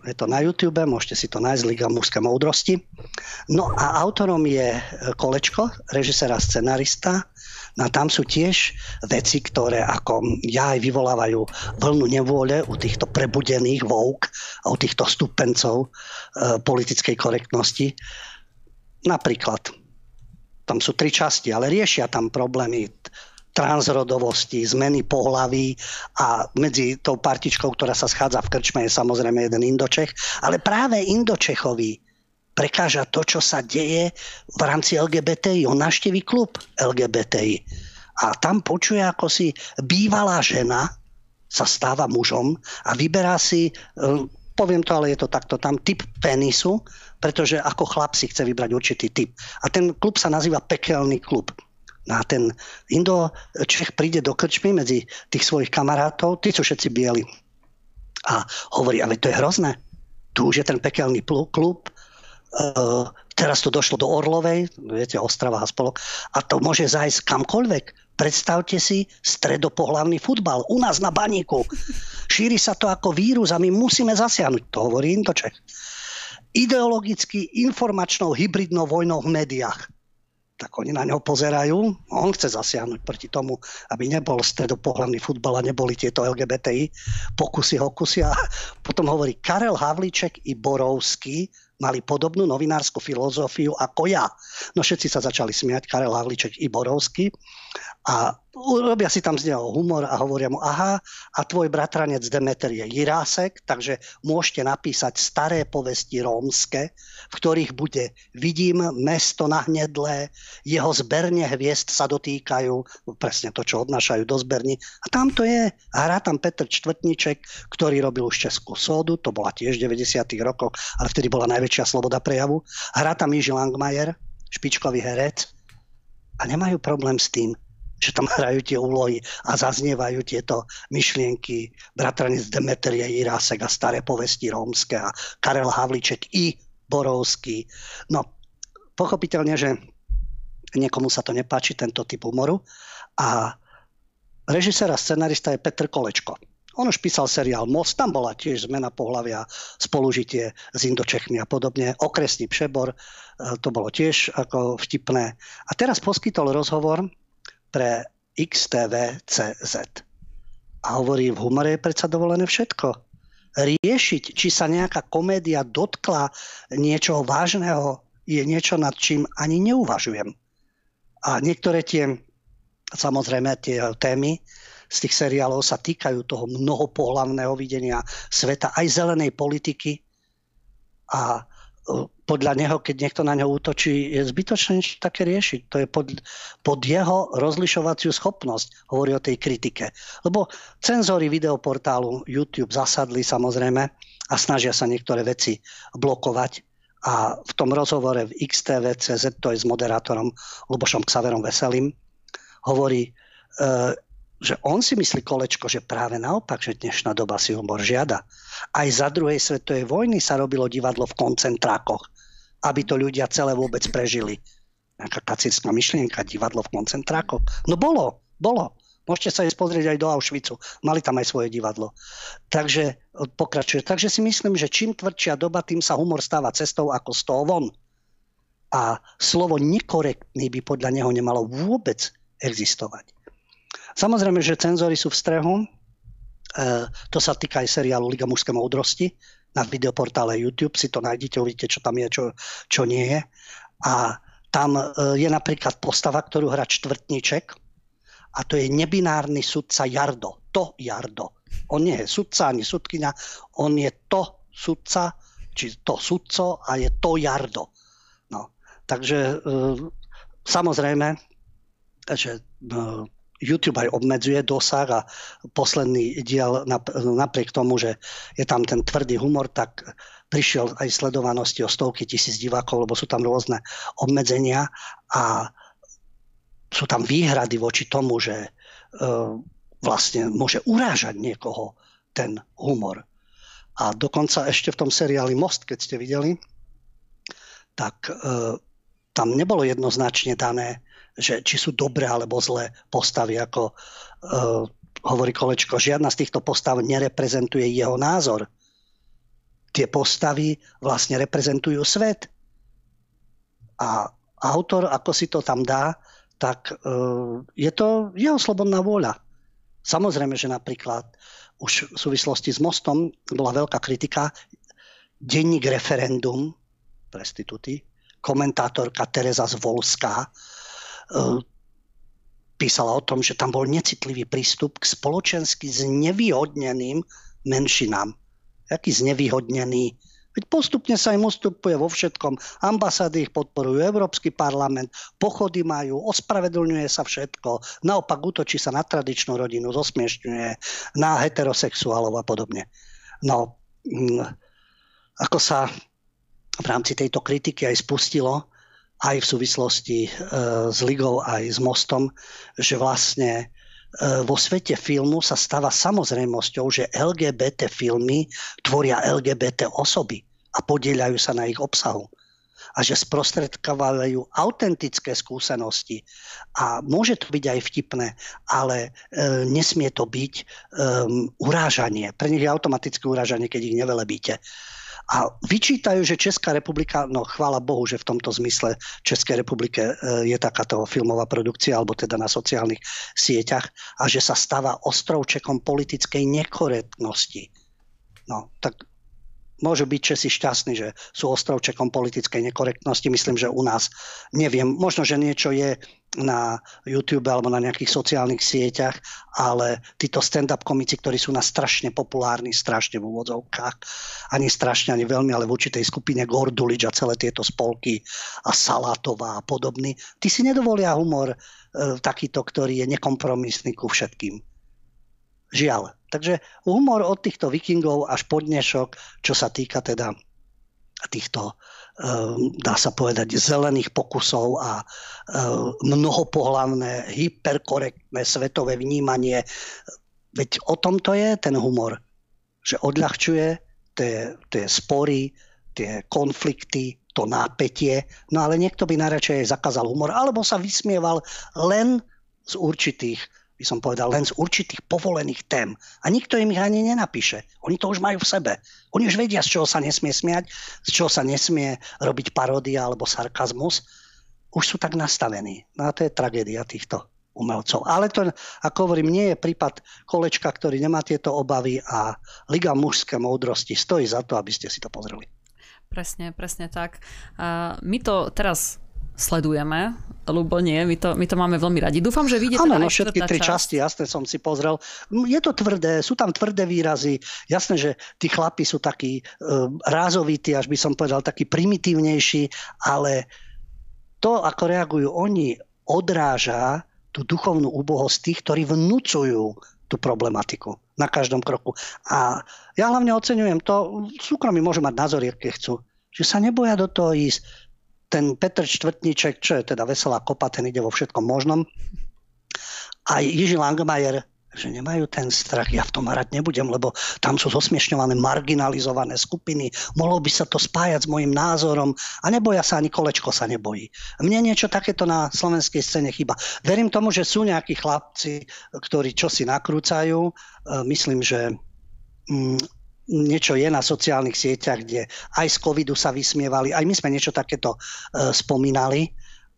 [SPEAKER 3] je to na YouTube, môžete si to nájsť, Liga mužské moudrosti. No a autorom je Kolečko, režisér a scenarista. No a tam sú tiež veci, ktoré ako ja aj vyvolávajú vlnu nevôle u týchto prebudených vouk a u týchto stupencov e, politickej korektnosti. Napríklad, tam sú tri časti, ale riešia tam problémy transrodovosti, zmeny pohlaví a medzi tou partičkou, ktorá sa schádza v krčme, je samozrejme jeden Indočech, ale práve Indočechovi prekáža to, čo sa deje v rámci LGBTI. On naštíví klub LGBTI a tam počuje, ako si bývalá žena sa stáva mužom a vyberá si, eh, poviem to, ale je to takto, tam typ penisu, pretože ako chlap si chce vybrať určitý typ. A ten klub sa nazýva Pekelný klub. A ten Indo Čech príde do krčmy medzi tých svojich kamarátov, tí sú všetci bieli. A hovorí, ale to je hrozné. Tu už je ten pekelný klub, Uh, teraz to došlo do Orlovej, viete, Ostrava a spolok, a to môže zájsť kamkoľvek. Predstavte si stredopohlavný futbal u nás na baníku. Šíri sa to ako vírus a my musíme zasiahnuť. To hovorí Indoček. Ideologicky informačnou hybridnou vojnou v médiách tak oni na neho pozerajú. On chce zasiahnuť proti tomu, aby nebol stredopohľadný futbal a neboli tieto LGBTI pokusy, hokusy. A potom hovorí Karel Havlíček i Borovský mali podobnú novinárskú filozofiu ako ja. No všetci sa začali smiať, Karel Havlíček i Borovský. A robia si tam z neho humor a hovoria mu, aha, a tvoj bratranec Demeter je Jirásek, takže môžete napísať staré povesti rómske, v ktorých bude vidím mesto nahnedlé, jeho zberne hviezd sa dotýkajú, presne to, čo odnášajú do zberní. A tam to je. Hrá tam Petr Čtvrtníček, ktorý robil už Českú sódu, to bola tiež v 90. rokoch, ale vtedy bola najväčšia sloboda prejavu. Hrá tam Jiži Langmajer, špičkový herec, a nemajú problém s tým, že tam hrajú tie úlohy a zaznievajú tieto myšlienky bratranec Demeterie Irásek a staré povesti rómske a Karel Havliček i Borovský. No, pochopiteľne, že niekomu sa to nepáči, tento typ humoru. A režisér a scenarista je Petr Kolečko. On už písal seriál Most, tam bola tiež zmena pohľavia, spolužitie s Indočechmi a podobne. Okresný přebor, e, to bolo tiež ako vtipné. A teraz poskytol rozhovor pre XTV.cz. A hovorí, v humore je predsa dovolené všetko. Riešiť, či sa nejaká komédia dotkla niečoho vážneho, je niečo, nad čím ani neuvažujem. A niektoré tie, samozrejme, tie témy z tých seriálov sa týkajú toho mnohopohlavného videnia sveta, aj zelenej politiky. A podľa neho, keď niekto na ňo útočí, je zbytočné niečo také riešiť. To je pod, pod jeho rozlišovaciu schopnosť, hovorí o tej kritike. Lebo cenzory videoportálu YouTube zasadli samozrejme a snažia sa niektoré veci blokovať. A v tom rozhovore v XTV.cz, to je s moderátorom Lubošom Ksaverom Veselým, hovorí, e, že on si myslí kolečko, že práve naopak, že dnešná doba si humor žiada. Aj za druhej svetovej vojny sa robilo divadlo v koncentrákoch aby to ľudia celé vôbec prežili. Nejaká kacírska myšlienka, divadlo v koncentrákoch. No bolo, bolo. Môžete sa ísť pozrieť aj do Auschwitzu. Mali tam aj svoje divadlo. Takže pokračuje. Takže si myslím, že čím tvrdšia doba, tým sa humor stáva cestou ako z toho von. A slovo nekorektný by podľa neho nemalo vôbec existovať. Samozrejme, že cenzory sú v strehu. E, to sa týka aj seriálu Liga mužské moudrosti na videoportále YouTube, si to nájdete, uvidíte, čo tam je, čo, čo nie je. A tam e, je napríklad postava, ktorú hrá čtvrtníček a to je nebinárny sudca Jardo. To Jardo. On nie je sudca ani sudkynia, on je to sudca, či to sudco a je to Jardo. No, takže e, samozrejme, že e, YouTube aj obmedzuje dosah a posledný diel napriek tomu, že je tam ten tvrdý humor, tak prišiel aj sledovanosti o stovky tisíc divákov, lebo sú tam rôzne obmedzenia a sú tam výhrady voči tomu, že e, vlastne môže urážať niekoho ten humor. A dokonca ešte v tom seriáli Most, keď ste videli, tak e, tam nebolo jednoznačne dané, že či sú dobré alebo zlé postavy, ako uh, hovorí Kolečko. Žiadna z týchto postav nereprezentuje jeho názor. tie postavy vlastne reprezentujú svet. A autor, ako si to tam dá, tak e, je to jeho slobodná vôľa. Samozrejme, že napríklad už v súvislosti s mostom bola veľká kritika. Denník referendum, prestitúty, komentátorka Teresa Zvolská písala o tom, že tam bol necitlivý prístup k spoločensky znevýhodneným menšinám. Jaký znevýhodnený Veď postupne sa im ustupuje vo všetkom. Ambasády ich podporujú, Európsky parlament, pochody majú, ospravedlňuje sa všetko. Naopak útočí sa na tradičnú rodinu, zosmiešňuje na heterosexuálov a podobne. No, mm, ako sa v rámci tejto kritiky aj spustilo, aj v súvislosti e, s Ligou, aj s Mostom, že vlastne e, vo svete filmu sa stáva samozrejmosťou, že LGBT filmy tvoria LGBT osoby a podieľajú sa na ich obsahu a že sprostredkovajú autentické skúsenosti. A môže to byť aj vtipné, ale e, nesmie to byť e, urážanie. Pre nich je automatické urážanie, keď ich nevelebíte. A vyčítajú, že Česká republika, no chvála Bohu, že v tomto zmysle Českej republike e, je takáto filmová produkcia, alebo teda na sociálnych sieťach, a že sa stáva ostrovčekom politickej nekorektnosti. No, tak môžu byť Česi šťastní, že sú ostrovčekom politickej nekorektnosti. Myslím, že u nás neviem, možno, že niečo je na YouTube alebo na nejakých sociálnych sieťach, ale títo stand-up komici, ktorí sú na strašne populárni, strašne v úvodzovkách, ani strašne, ani veľmi, ale v určitej skupine Gordulič a celé tieto spolky a Salatová a podobný, tí si nedovolia humor e, takýto, ktorý je nekompromisný ku všetkým. Žiaľ. Takže humor od týchto vikingov až po dnešok, čo sa týka teda týchto, dá sa povedať, zelených pokusov a ehm, mnohopohlavné, hyperkorektné svetové vnímanie. Veď o tom to je ten humor. Že odľahčuje tie, tie spory, tie konflikty, to nápetie. No ale niekto by najradšej zakázal humor, alebo sa vysmieval len z určitých by som povedal, len z určitých povolených tém. A nikto im ich ani nenapíše. Oni to už majú v sebe. Oni už vedia, z čoho sa nesmie smiať, z čoho sa nesmie robiť paródia alebo sarkazmus. Už sú tak nastavení. No a to je tragédia týchto umelcov. Ale to, ako hovorím, nie je prípad kolečka, ktorý nemá tieto obavy a Liga mužské moudrosti stojí za to, aby ste si to pozreli.
[SPEAKER 1] Presne, presne tak. Uh, my to teraz sledujeme, lebo nie, my to, my to máme veľmi radi. Dúfam, že vyjde
[SPEAKER 3] Áno, no všetky tri časť. časti, jasne som si pozrel. Je to tvrdé, sú tam tvrdé výrazy. Jasné, že tí chlapi sú takí uh, rázovití, až by som povedal, takí primitívnejší, ale to, ako reagujú oni, odráža tú duchovnú úbohosť tých, ktorí vnúcujú tú problematiku na každom kroku. A ja hlavne oceňujem to, súkromí môžu mať názory, aké chcú, že sa neboja do toho ísť ten Petr Čtvrtníček, čo je teda veselá kopa, ten ide vo všetkom možnom. A Jiži Langmajer, že nemajú ten strach, ja v tom hrať nebudem, lebo tam sú zosmiešňované marginalizované skupiny, mohlo by sa to spájať s môjim názorom a neboja sa, ani kolečko sa nebojí. Mne niečo takéto na slovenskej scéne chyba. Verím tomu, že sú nejakí chlapci, ktorí čosi nakrúcajú. E, myslím, že mm, niečo je na sociálnych sieťach, kde aj z covidu sa vysmievali, aj my sme niečo takéto uh, spomínali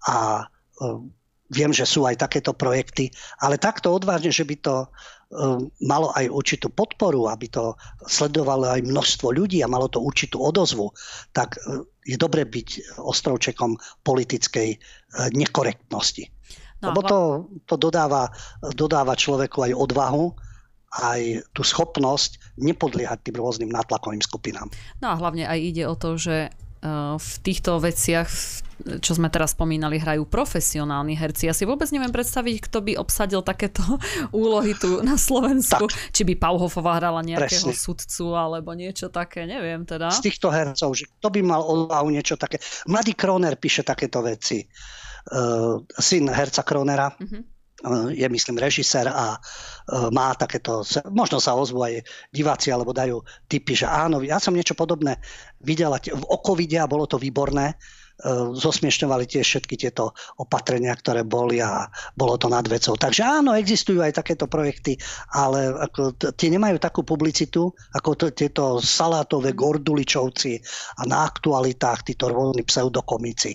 [SPEAKER 3] a uh, viem, že sú aj takéto projekty, ale takto odvážne, že by to uh, malo aj určitú podporu, aby to sledovalo aj množstvo ľudí a malo to určitú odozvu, tak je dobre byť ostrovčekom politickej nekorektnosti. No, Lebo to, to dodáva, dodáva človeku aj odvahu, aj tú schopnosť nepodliehať tým rôznym nátlakovým skupinám.
[SPEAKER 1] No a hlavne aj ide o to, že e, v týchto veciach, čo sme teraz spomínali, hrajú profesionálni herci. Ja si vôbec neviem predstaviť, kto by obsadil takéto úlohy tu na Slovensku. Tak. Či by Pauhofová hrala nejakého Presne. sudcu alebo niečo také, neviem teda.
[SPEAKER 3] Z týchto hercov, že kto by mal odvahu niečo také. Mladý Kroner píše takéto veci. Uh, syn herca Kronera. Uh-huh je myslím režisér a e, má takéto, možno sa ozvú aj diváci alebo dajú tipy, že áno, ja som niečo podobné videla v okovide a bolo to výborné, zosmiešňovali tiež všetky tieto opatrenia, ktoré boli a bolo to nad vecou. Takže áno, existujú aj takéto projekty, ale ako, tie nemajú takú publicitu ako to, tieto salátové gorduličovci a na aktualitách títo rôzni pseudokomici,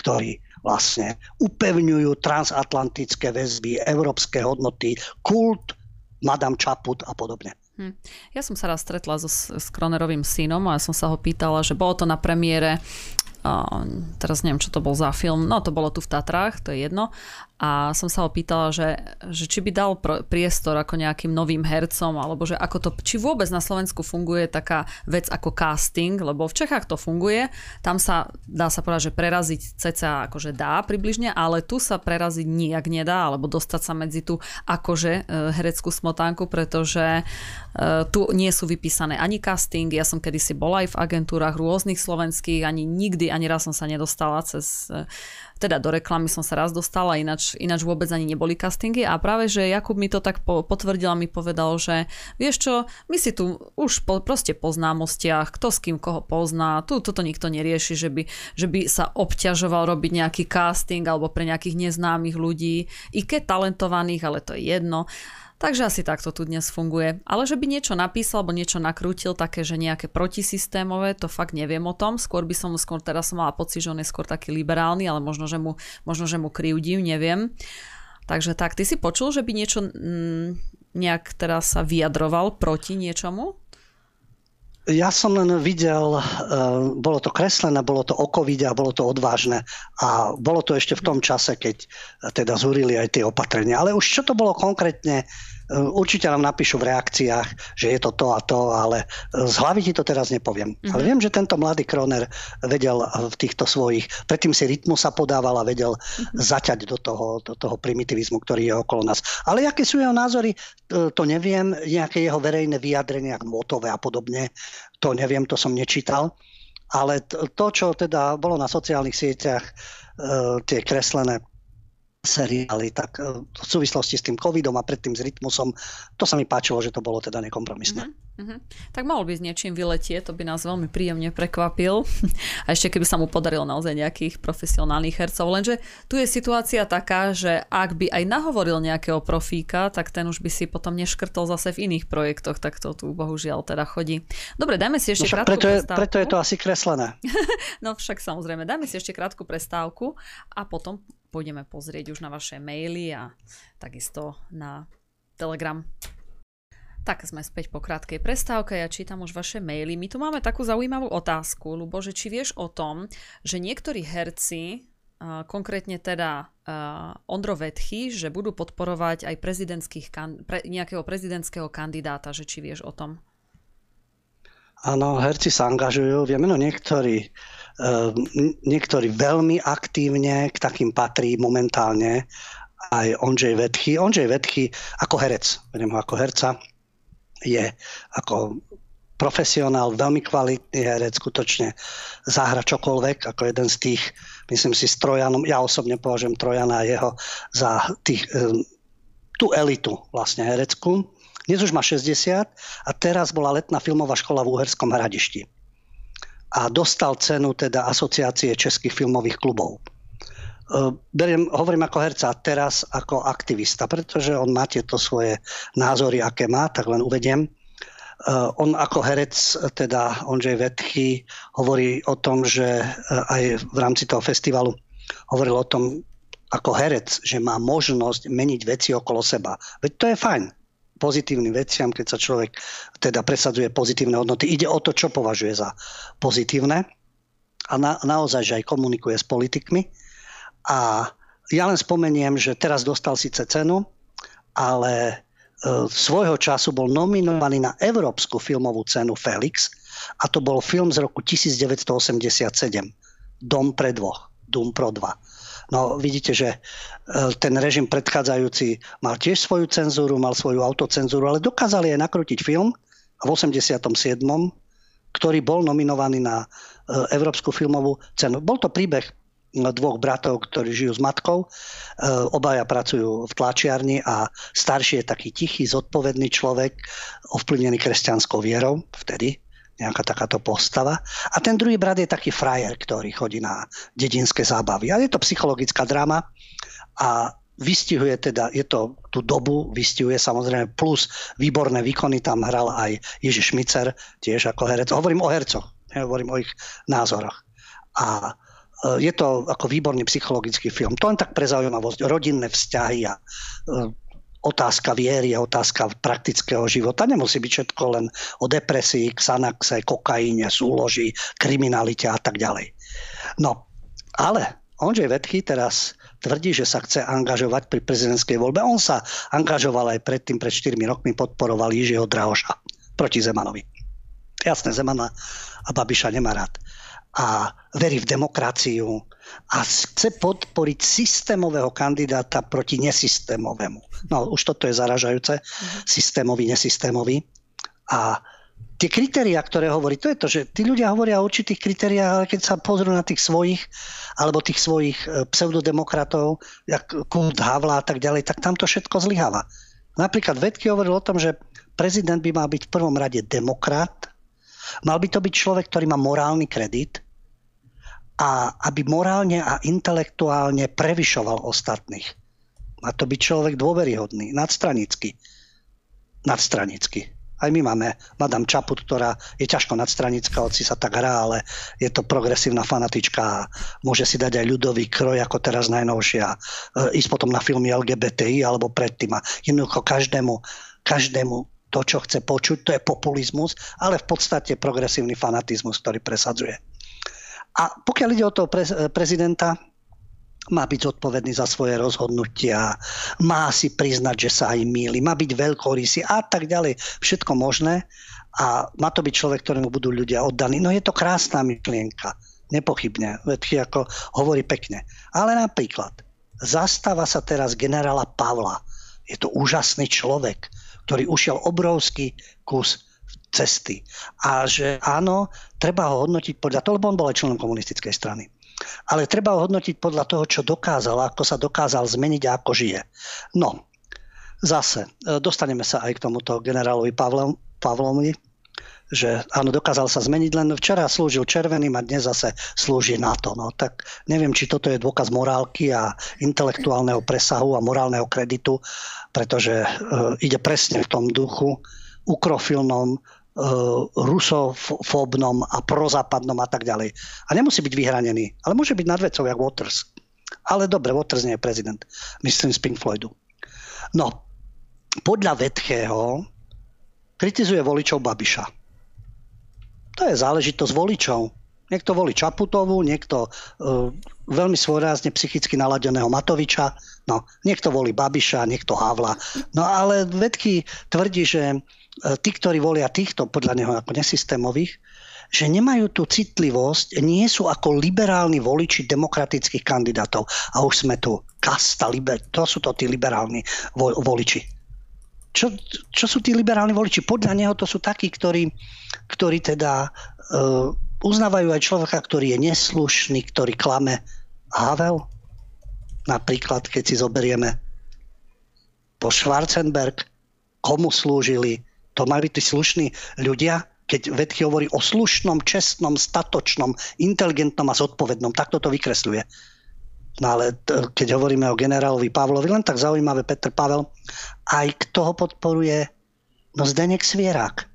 [SPEAKER 3] ktorí vlastne upevňujú transatlantické väzby, európske hodnoty, kult, Madame Čaput a podobne. Hm.
[SPEAKER 1] Ja som sa raz stretla so, s Kronerovým synom a som sa ho pýtala, že bolo to na premiére teraz neviem, čo to bol za film, no to bolo tu v Tatrách, to je jedno a som sa ho pýtala, že, že či by dal priestor ako nejakým novým hercom, alebo že ako to, či vôbec na Slovensku funguje taká vec ako casting, lebo v Čechách to funguje, tam sa dá sa povedať, že preraziť ceca akože dá približne, ale tu sa preraziť nijak nedá, alebo dostať sa medzi tú akože e, hereckú smotánku, pretože uh, tu nie sú vypísané ani casting, ja som kedysi bola aj v agentúrach rôznych slovenských, ani nikdy, ani raz som sa nedostala cez uh, teda do reklamy som sa raz dostala, ináč, ináč vôbec ani neboli castingy a práve, že Jakub mi to tak po, potvrdil a mi povedal, že vieš čo, my si tu už po, proste po známostiach, kto s kým koho pozná, tu toto nikto nerieši, že by, že by sa obťažoval robiť nejaký casting alebo pre nejakých neznámych ľudí, i keď talentovaných, ale to je jedno. Takže asi takto tu dnes funguje. Ale že by niečo napísal alebo niečo nakrútil, také, že nejaké protisystémové, to fakt neviem o tom. Skôr by som, skôr teraz som mala pocit, že on je skôr taký liberálny, ale možno, že mu, možno, že mu kryjúdim, neviem. Takže tak, ty si počul, že by niečo mm, nejak teraz sa vyjadroval proti niečomu?
[SPEAKER 3] Ja som len videl, uh, bolo to kreslené, bolo to okovide a bolo to odvážne. A bolo to ešte v tom čase, keď teda zúrili aj tie opatrenia. Ale už čo to bolo konkrétne, Určite nám napíšu v reakciách, že je to to a to, ale z hlavy ti to teraz nepoviem. Mm-hmm. Ale viem, že tento mladý Kroner vedel v týchto svojich, predtým si rytmu sa podával a vedel mm-hmm. zaťať do toho, do toho primitivizmu, ktorý je okolo nás. Ale aké sú jeho názory, to neviem. Nejaké jeho verejné vyjadrenia, motové a podobne, to neviem, to som nečítal. Ale to, čo teda bolo na sociálnych sieťach, tie kreslené seriály, tak e, v súvislosti s tým covidom a predtým s rytmusom, to sa mi páčilo, že to bolo teda nekompromisné. Mm-hmm.
[SPEAKER 1] Uh-huh. Tak mohol by s niečím vyletieť, to by nás veľmi príjemne prekvapil. A ešte keby sa mu podarilo naozaj nejakých profesionálnych hercov. Lenže tu je situácia taká, že ak by aj nahovoril nejakého profíka, tak ten už by si potom neškrtol zase v iných projektoch, tak to tu bohužiaľ teda chodí. Dobre, dajme si ešte no krátku
[SPEAKER 3] preto je, prestávku. Preto je to asi kreslené.
[SPEAKER 1] no však samozrejme, dajme si ešte krátku prestávku a potom pôjdeme pozrieť už na vaše maily a takisto na Telegram. Tak sme späť po krátkej prestávke, ja čítam už vaše maily. My tu máme takú zaujímavú otázku, Lubo, že či vieš o tom, že niektorí herci, konkrétne teda Ondro Vetchy, že budú podporovať aj prezidentských, pre, nejakého prezidentského kandidáta, že či vieš o tom?
[SPEAKER 3] Áno, herci sa angažujú. Vieme, no niektorí, niektorí veľmi aktívne, k takým patrí momentálne aj Ondřej Vetchy. Ondřej Vetchy ako herec, vedem ho ako herca, je ako profesionál, veľmi kvalitný herec, skutočne zahra čokoľvek, ako jeden z tých, myslím si, s Trojanom, ja osobne považujem Trojana a jeho za tých, e, tú elitu vlastne hereckú. Dnes už má 60 a teraz bola letná filmová škola v Uherskom hradišti. A dostal cenu teda Asociácie českých filmových klubov. E, beriem, hovorím ako herca teraz ako aktivista, pretože on má tieto svoje názory, aké má, tak len uvediem. Uh, on ako herec, teda Ondřej Vetchy, hovorí o tom, že uh, aj v rámci toho festivalu hovoril o tom ako herec, že má možnosť meniť veci okolo seba. Veď to je fajn pozitívnym veciam, keď sa človek teda presadzuje pozitívne hodnoty. Ide o to, čo považuje za pozitívne a na, naozaj, že aj komunikuje s politikmi a ja len spomeniem, že teraz dostal síce cenu, ale e, svojho času bol nominovaný na Európsku filmovú cenu Felix a to bol film z roku 1987. Dom pre dvoch. Dom pro dva. No vidíte, že e, ten režim predchádzajúci mal tiež svoju cenzúru, mal svoju autocenzúru, ale dokázali aj nakrútiť film v 87 ktorý bol nominovaný na e, Európsku filmovú cenu. Bol to príbeh dvoch bratov, ktorí žijú s matkou. E, obaja pracujú v tlačiarni a starší je taký tichý, zodpovedný človek, ovplyvnený kresťanskou vierou vtedy. Nejaká takáto postava. A ten druhý brat je taký frajer, ktorý chodí na dedinské zábavy. A je to psychologická drama a vystihuje teda, je to tú dobu, vystihuje samozrejme plus výborné výkony, tam hral aj Ježiš Šmicer, tiež ako herec. Hovorím o hercoch, hovorím o ich názoroch. A e, je to ako výborný psychologický film. To len tak pre zaujímavosť. Rodinné vzťahy a e, otázka viery otázka praktického života. Nemusí byť všetko len o depresii, xanaxe, kokaíne, súloži, kriminalite a tak ďalej. No, ale Ondřej Vetchy teraz tvrdí, že sa chce angažovať pri prezidentskej voľbe. On sa angažoval aj predtým, pred 4 rokmi podporoval Jižiho Drahoša proti Zemanovi. Jasné, Zemana a Babiša nemá rád. A verí v demokraciu a chce podporiť systémového kandidáta proti nesystémovému. No, už toto je zaražajúce. Mm-hmm. Systémový, nesystémový. A tie kritériá, ktoré hovorí, to je to, že tí ľudia hovoria o určitých kritériách, ale keď sa pozrú na tých svojich, alebo tých svojich e, pseudodemokratov, jak kult Havla a tak ďalej, tak tam to všetko zlyháva. Napríklad Vedky hovoril o tom, že prezident by mal byť v prvom rade demokrat, mal by to byť človek, ktorý má morálny kredit a aby morálne a intelektuálne prevyšoval ostatných. Má to byť človek dôveryhodný, nadstranický. Nadstranický. Aj my máme Madame Čaput, ktorá je ťažko nadstranická, hoci sa tak hrá, ale je to progresívna fanatička a môže si dať aj ľudový kroj ako teraz najnovšia. E, ísť potom na filmy LGBTI alebo predtým. A jednoducho každému, každému to, čo chce počuť, to je populizmus, ale v podstate progresívny fanatizmus, ktorý presadzuje. A pokiaľ ide o toho prezidenta, má byť zodpovedný za svoje rozhodnutia, má si priznať, že sa aj míli, má byť veľkorysý a tak ďalej. Všetko možné a má to byť človek, ktorému budú ľudia oddaní. No je to krásna myšlienka, nepochybne, veď ako hovorí pekne. Ale napríklad, zastáva sa teraz generála Pavla. Je to úžasný človek, ktorý ušiel obrovský kus cesty. A že áno, treba ho hodnotiť podľa toho, lebo on bol aj členom komunistickej strany ale treba ho hodnotiť podľa toho, čo dokázal, ako sa dokázal zmeniť a ako žije. No, zase, e, dostaneme sa aj k tomuto generálovi Pavlom, Pavlovi, že áno, dokázal sa zmeniť, len včera slúžil červeným a dnes zase slúži NATO. No tak neviem, či toto je dôkaz morálky a intelektuálneho presahu a morálneho kreditu, pretože e, ide presne v tom duchu ukrofilnom, rusofóbnom a prozápadnom a tak ďalej. A nemusí byť vyhranený, ale môže byť nad vecou, jak Waters. Ale dobre, Waters nie je prezident. Myslím z Pink Floydu. No, podľa Vetchého kritizuje voličov Babiša. To je záležitosť voličov. Niekto volí Čaputovú, niekto uh, veľmi svojrázne psychicky naladeného Matoviča, no, niekto volí Babiša, niekto Havla. No ale Vedky tvrdí, že E, tí, ktorí volia týchto podľa neho ako nesystémových, že nemajú tú citlivosť, nie sú ako liberálni voliči demokratických kandidátov. A už sme tu kasta, liber, to sú to tí liberálni voliči. Čo, čo sú tí liberálni voliči? Podľa neho to sú takí, ktorí, ktorí teda uh, uznávajú aj človeka, ktorý je neslušný, ktorý klame. Havel? Napríklad, keď si zoberieme po Schwarzenberg, komu slúžili, to mali tí slušní ľudia, keď vedky hovorí o slušnom, čestnom, statočnom, inteligentnom a zodpovednom. Takto to vykresľuje. No ale t- keď hovoríme o generálovi Pavlovi, len tak zaujímavé Petr Pavel, aj kto ho podporuje? No Zdenek Svierák.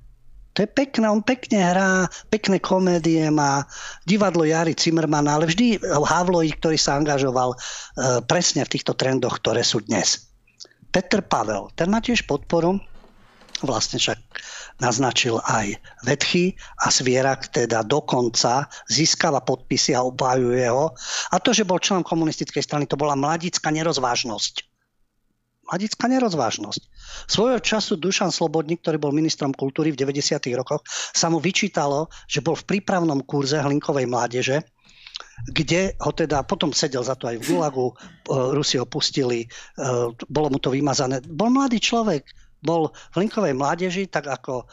[SPEAKER 3] To je pekné, on pekne hrá, pekné komédie má, divadlo Jary Cimrmana, ale vždy Havloj, ktorý sa angažoval e, presne v týchto trendoch, ktoré sú dnes. Petr Pavel, ten má tiež podporu, vlastne však naznačil aj Vetchy a Svierak teda dokonca získava podpisy a obhajuje ho. A to, že bol členom komunistickej strany, to bola mladická nerozvážnosť. Mladická nerozvážnosť. Svojho času Dušan Slobodník, ktorý bol ministrom kultúry v 90. rokoch, sa mu vyčítalo, že bol v prípravnom kurze Hlinkovej mládeže, kde ho teda, potom sedel za to aj v Gulagu, e, Rusi ho pustili, e, bolo mu to vymazané. Bol mladý človek, bol v Linkovej mládeži, tak ako e,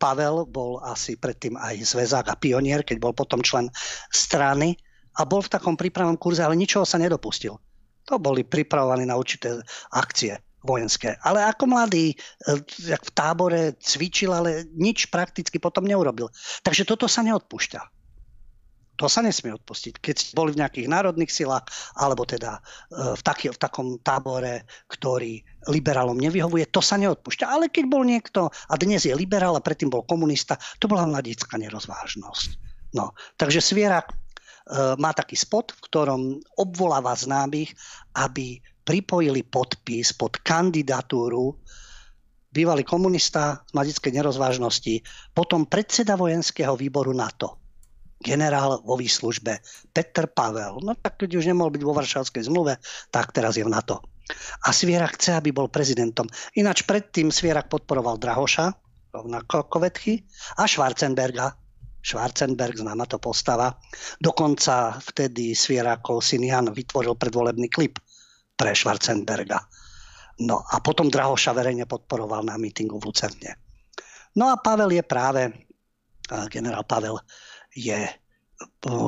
[SPEAKER 3] Pavel bol asi predtým aj zväzák a pionier, keď bol potom člen strany a bol v takom prípravnom kurze, ale ničoho sa nedopustil. To boli pripravovaní na určité akcie vojenské. Ale ako mladý, e, v tábore cvičil, ale nič prakticky potom neurobil. Takže toto sa neodpúšťa. To sa nesmie odpustiť. Keď boli v nejakých národných silách, alebo teda e, v, taký, v takom tábore, ktorý liberálom nevyhovuje, to sa neodpúšťa. Ale keď bol niekto, a dnes je liberál a predtým bol komunista, to bola mladická nerozvážnosť. No, takže Svierak e, má taký spot, v ktorom obvoláva známych, aby pripojili podpis pod kandidatúru bývalý komunista z madickej nerozvážnosti, potom predseda vojenského výboru NATO, generál vo výslužbe Petr Pavel. No tak keď už nemohol byť vo Varšavskej zmluve, tak teraz je v NATO. A Svierak chce, aby bol prezidentom. Ináč predtým Svierak podporoval Drahoša, rovnako Kovetchy, a Schwarzenberga. Schwarzenberg, známa to postava. Dokonca vtedy Svierakov syn Jan vytvoril predvolebný klip pre Schwarzenberga. No a potom Drahoša verejne podporoval na mítingu v Lucerne. No a Pavel je práve, generál Pavel je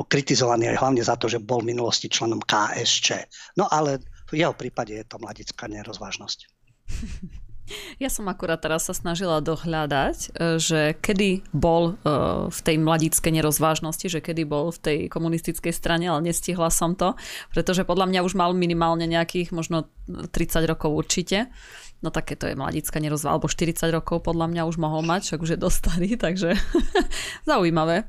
[SPEAKER 3] kritizovaný aj hlavne za to, že bol v minulosti členom KSČ. No ale v jeho prípade je to mladická nerozvážnosť.
[SPEAKER 1] Ja som akurát teraz sa snažila dohľadať, e, že kedy bol e, v tej mladickej nerozvážnosti, že kedy bol v tej komunistickej strane, ale nestihla som to, pretože podľa mňa už mal minimálne nejakých možno 30 rokov určite. No také to je mladická nerozvážnosť, alebo 40 rokov podľa mňa už mohol mať, však už je dostali, takže zaujímavé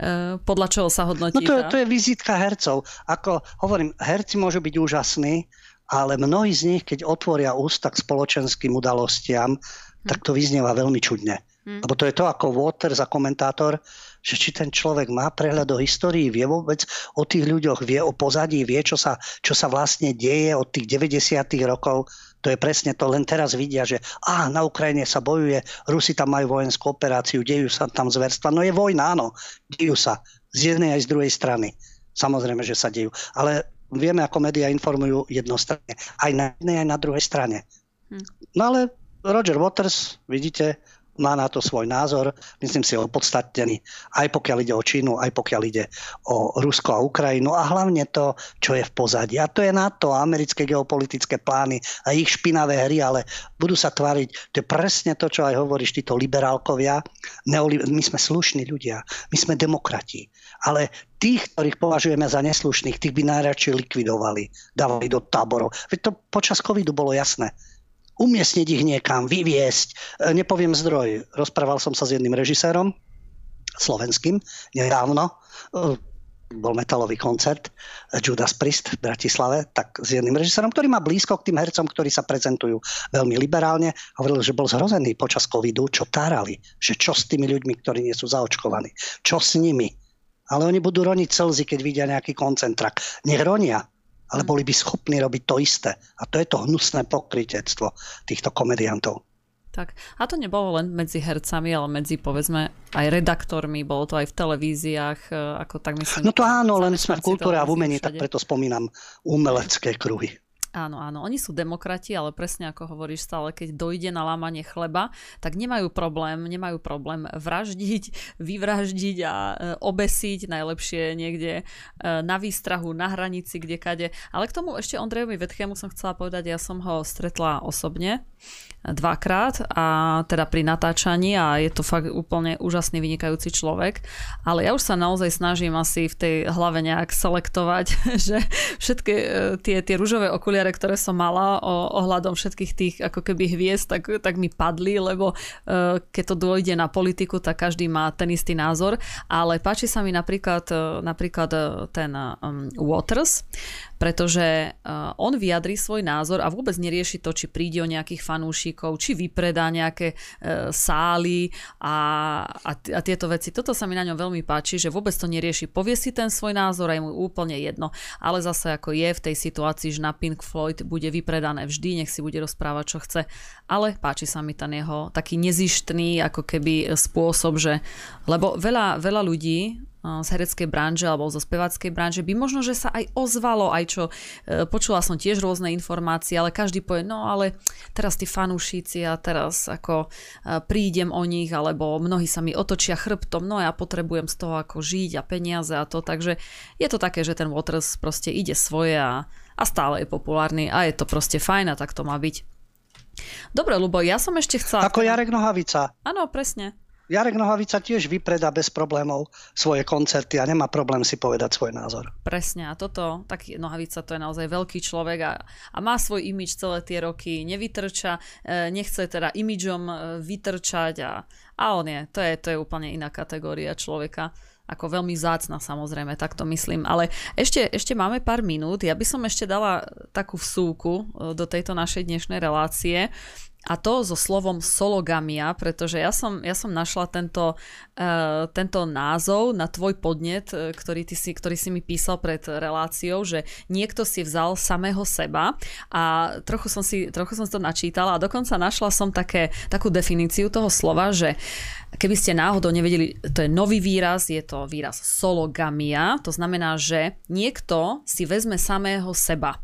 [SPEAKER 1] e, podľa čoho sa hodnotí.
[SPEAKER 3] No to, to je vizitka hercov. Ako hovorím, herci môžu byť úžasní, ale mnohí z nich, keď otvoria ústa k spoločenským udalostiam, tak to vyznieva veľmi čudne. Hm. Lebo to je to ako Waters a komentátor, že či ten človek má prehľad o histórii, vie vôbec o tých ľuďoch, vie o pozadí, vie, čo sa, čo sa vlastne deje od tých 90. rokov. To je presne to, len teraz vidia, že á, na Ukrajine sa bojuje, Rusi tam majú vojenskú operáciu, dejú sa tam zverstva. No je vojna, áno, dejú sa z jednej aj z druhej strany. Samozrejme, že sa dejú. Ale vieme, ako médiá informujú jednostranne. Aj na jednej, aj na druhej strane. Hm. No ale Roger Waters, vidíte, má na to svoj názor, myslím si opodstatnený, aj pokiaľ ide o Čínu, aj pokiaľ ide o Rusko a Ukrajinu a hlavne to, čo je v pozadí. A to je NATO, americké geopolitické plány a ich špinavé hry, ale budú sa tváriť, to je presne to, čo aj hovoríš títo liberálkovia. My sme slušní ľudia, my sme demokrati, ale tých, ktorých považujeme za neslušných, tých by najradšej likvidovali, dávali do táborov. Veď to počas covidu bolo jasné umiestniť ich niekam, vyviesť. E, nepoviem zdroj. Rozprával som sa s jedným režisérom, slovenským, nedávno. E, bol metalový koncert e, Judas Priest v Bratislave, tak s jedným režisérom, ktorý má blízko k tým hercom, ktorí sa prezentujú veľmi liberálne. Hovoril, že bol zhrozený počas covidu, čo tárali, že čo s tými ľuďmi, ktorí nie sú zaočkovaní, čo s nimi. Ale oni budú roniť slzy, keď vidia nejaký koncentrak. Nech ronia, ale boli by schopní robiť to isté. A to je to hnusné pokrytectvo týchto komediantov.
[SPEAKER 1] Tak. A to nebolo len medzi hercami, ale medzi, povedzme, aj redaktormi, bolo to aj v televíziách, e, ako tak myslím.
[SPEAKER 3] No to áno, len sme v kultúre a v umení, tak preto spomínam umelecké kruhy.
[SPEAKER 1] Áno, áno, oni sú demokrati, ale presne ako hovoríš stále, keď dojde na lámanie chleba, tak nemajú problém, nemajú problém vraždiť, vyvraždiť a e, obesiť, najlepšie niekde e, na výstrahu, na hranici, kde kade. Ale k tomu ešte Ondrejovi Vetchému som chcela povedať, ja som ho stretla osobne dvakrát a teda pri natáčaní a je to fakt úplne úžasný vynikajúci človek, ale ja už sa naozaj snažím asi v tej hlave nejak selektovať, že všetky e, tie, tie rúžové okuliare, ktoré som mala o, ohľadom všetkých tých ako keby hviezd, tak, tak mi padli, lebo uh, keď to dôjde na politiku, tak každý má ten istý názor, ale páči sa mi napríklad, e, napríklad ten um, Waters, pretože on vyjadrí svoj názor a vôbec nerieši to, či príde o nejakých fanúšikov, či vypredá nejaké uh, sály a, a, a tieto veci. Toto sa mi na ňom veľmi páči, že vôbec to nerieši. Povie si ten svoj názor a je mu úplne jedno. Ale zase ako je v tej situácii, že na Pink Floyd bude vypredané vždy, nech si bude rozprávať, čo chce. Ale páči sa mi ten jeho taký nezištný ako keby spôsob, že lebo veľa, veľa ľudí z hereckej branže alebo zo spevackej branže by možno, že sa aj ozvalo, aj čo e, počula som tiež rôzne informácie, ale každý povie, no ale teraz tí fanúšici a teraz ako e, prídem o nich, alebo mnohí sa mi otočia chrbtom, no ja potrebujem z toho ako žiť a peniaze a to, takže je to také, že ten Waters proste ide svoje a, a stále je populárny a je to proste fajn a tak to má byť. Dobre, Lubo, ja som ešte chcela...
[SPEAKER 3] Ako Jarek Nohavica.
[SPEAKER 1] Áno, presne.
[SPEAKER 3] Jarek Nohavica tiež vypredá bez problémov svoje koncerty a nemá problém si povedať svoj názor.
[SPEAKER 1] Presne a toto, tak Nohavica to je naozaj veľký človek a, a má svoj imič celé tie roky, nevytrča, e, nechce teda imidžom e, vytrčať a, a on je, to je, to je úplne iná kategória človeka ako veľmi zácna samozrejme, tak to myslím. Ale ešte, ešte máme pár minút, ja by som ešte dala takú vsúku e, do tejto našej dnešnej relácie a to so slovom sologamia, pretože ja som, ja som našla tento, uh, tento názov na tvoj podnet, e, ktorý, ty si, ktorý si mi písal pred reláciou, že niekto si vzal samého seba a trochu som si, trochu som si to načítala a dokonca našla som také, takú definíciu toho slova, že keby ste náhodou nevedeli, to je nový výraz, je to výraz sologamia, to znamená, že niekto si vezme samého seba.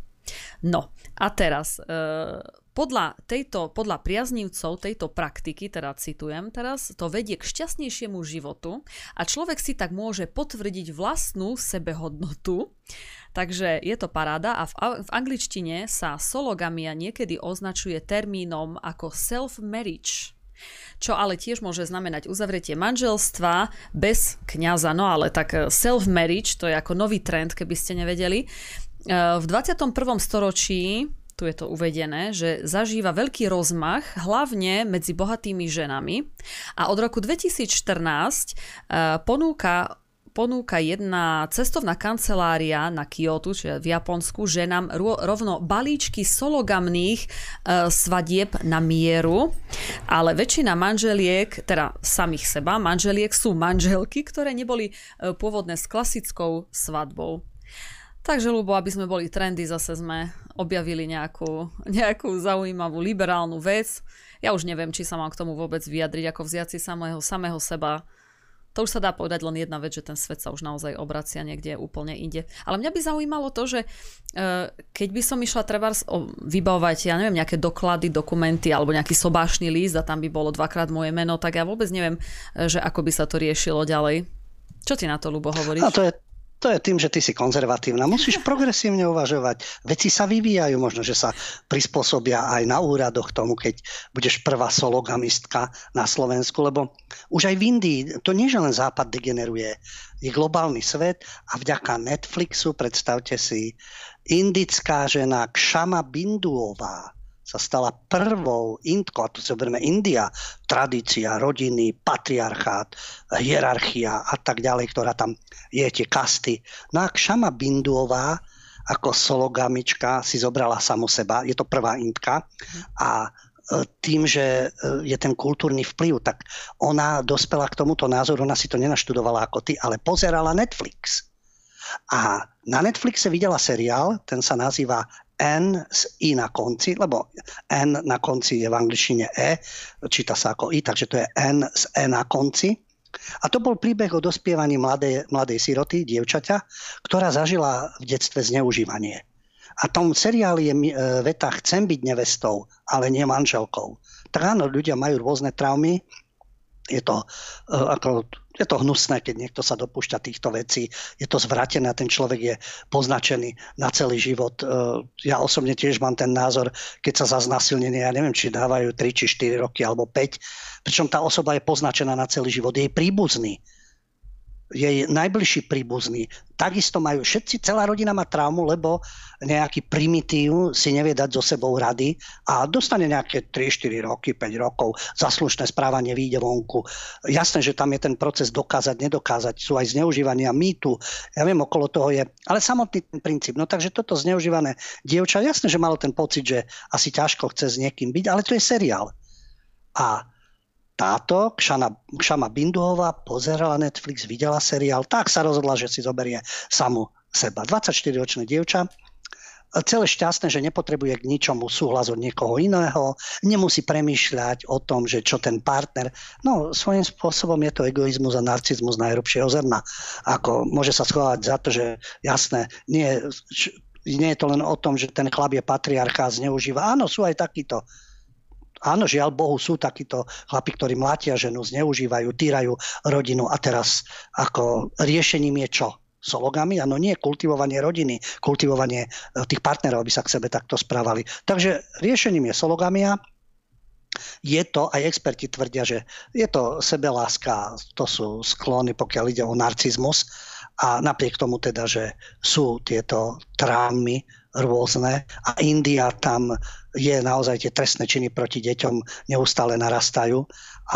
[SPEAKER 1] No a teraz... Uh, podľa, tejto, podľa priaznívcov tejto praktiky, teda citujem teraz, to vedie k šťastnejšiemu životu a človek si tak môže potvrdiť vlastnú sebehodnotu. Takže je to paráda a v, v angličtine sa sologamia niekedy označuje termínom ako self-marriage čo ale tiež môže znamenať uzavretie manželstva bez kňaza. No ale tak self-marriage, to je ako nový trend, keby ste nevedeli. V 21. storočí tu je to uvedené, že zažíva veľký rozmach, hlavne medzi bohatými ženami. A od roku 2014 uh, ponúka ponúka jedna cestovná kancelária na Kyoto, čiže v Japonsku, že nám rovno balíčky sologamných e, svadieb na mieru, ale väčšina manželiek, teda samých seba, manželiek sú manželky, ktoré neboli e, pôvodné s klasickou svadbou. Takže, Lubo, aby sme boli trendy, zase sme objavili nejakú, nejakú zaujímavú liberálnu vec. Ja už neviem, či sa mám k tomu vôbec vyjadriť, ako vziať si samého, samého seba. To už sa dá povedať len jedna vec, že ten svet sa už naozaj obracia niekde úplne inde. Ale mňa by zaujímalo to, že uh, keď by som išla treba vybavovať, ja neviem, nejaké doklady, dokumenty alebo nejaký sobášny líst a tam by bolo dvakrát moje meno, tak ja vôbec neviem, e, že ako by sa to riešilo ďalej. Čo ty na to, Lubo, hovoríš?
[SPEAKER 3] A to je, to je tým, že ty si konzervatívna. Musíš progresívne uvažovať. Veci sa vyvíjajú, možno, že sa prispôsobia aj na úradoch tomu, keď budeš prvá sologamistka na Slovensku, lebo už aj v Indii, to nie, že len Západ degeneruje, je globálny svet a vďaka Netflixu, predstavte si, indická žena Kšama Binduová, sa stala prvou Indkou, a tu si oberieme India, tradícia, rodiny, patriarchát, hierarchia a tak ďalej, ktorá tam je, tie kasty. No a Kšama Binduová ako sologamička si zobrala samu seba, je to prvá Indka a e, tým, že e, je ten kultúrny vplyv, tak ona dospela k tomuto názoru, ona si to nenaštudovala ako ty, ale pozerala Netflix. A na Netflixe videla seriál, ten sa nazýva N z I na konci, lebo N na konci je v angličtine E, číta sa ako I, takže to je N z E na konci. A to bol príbeh o dospievaní mladej, mladej siroty, dievčaťa, ktorá zažila v detstve zneužívanie. A tom seriáli je e, veta chcem byť nevestou, ale nie manželkou. Tak áno, ľudia majú rôzne traumy, je to, e, ako, je to hnusné, keď niekto sa dopúšťa týchto vecí. Je to zvratené ten človek je poznačený na celý život. E, ja osobne tiež mám ten názor, keď sa za znasilnenie, ja neviem, či dávajú 3 či 4 roky alebo 5, pričom tá osoba je poznačená na celý život. Jej príbuzný jej najbližší príbuzný. Takisto majú všetci, celá rodina má traumu, lebo nejaký primitív si nevie dať so sebou rady a dostane nejaké 3-4 roky, 5 rokov, zaslušné správanie vyjde vonku. Jasné, že tam je ten proces dokázať, nedokázať, sú aj zneužívania mýtu, ja viem, okolo toho je, ale samotný ten princíp. No takže toto zneužívané dievča, jasné, že malo ten pocit, že asi ťažko chce s niekým byť, ale to je seriál. A táto, Kšana, Kšama Binduhová, pozerala Netflix, videla seriál, tak sa rozhodla, že si zoberie samu seba. 24-ročné dievča, celé šťastné, že nepotrebuje k ničomu súhlas od niekoho iného, nemusí premýšľať o tom, že čo ten partner. No, svojím spôsobom je to egoizmus a narcizmus najhrubšieho zrna. Ako môže sa schovať za to, že jasné, nie, nie je to len o tom, že ten chlap je patriarcha a zneužíva. Áno, sú aj takíto Áno, žiaľ Bohu, sú takíto chlapi, ktorí mlátia ženu, zneužívajú, týrajú rodinu a teraz ako riešením je čo? Sologami? Áno, nie kultivovanie rodiny, kultivovanie e, tých partnerov, aby sa k sebe takto správali. Takže riešením je sologamia je to, aj experti tvrdia, že je to sebeláska, to sú sklony, pokiaľ ide o narcizmus a napriek tomu teda, že sú tieto trámy rôzne a India tam je naozaj tie trestné činy proti deťom neustále narastajú.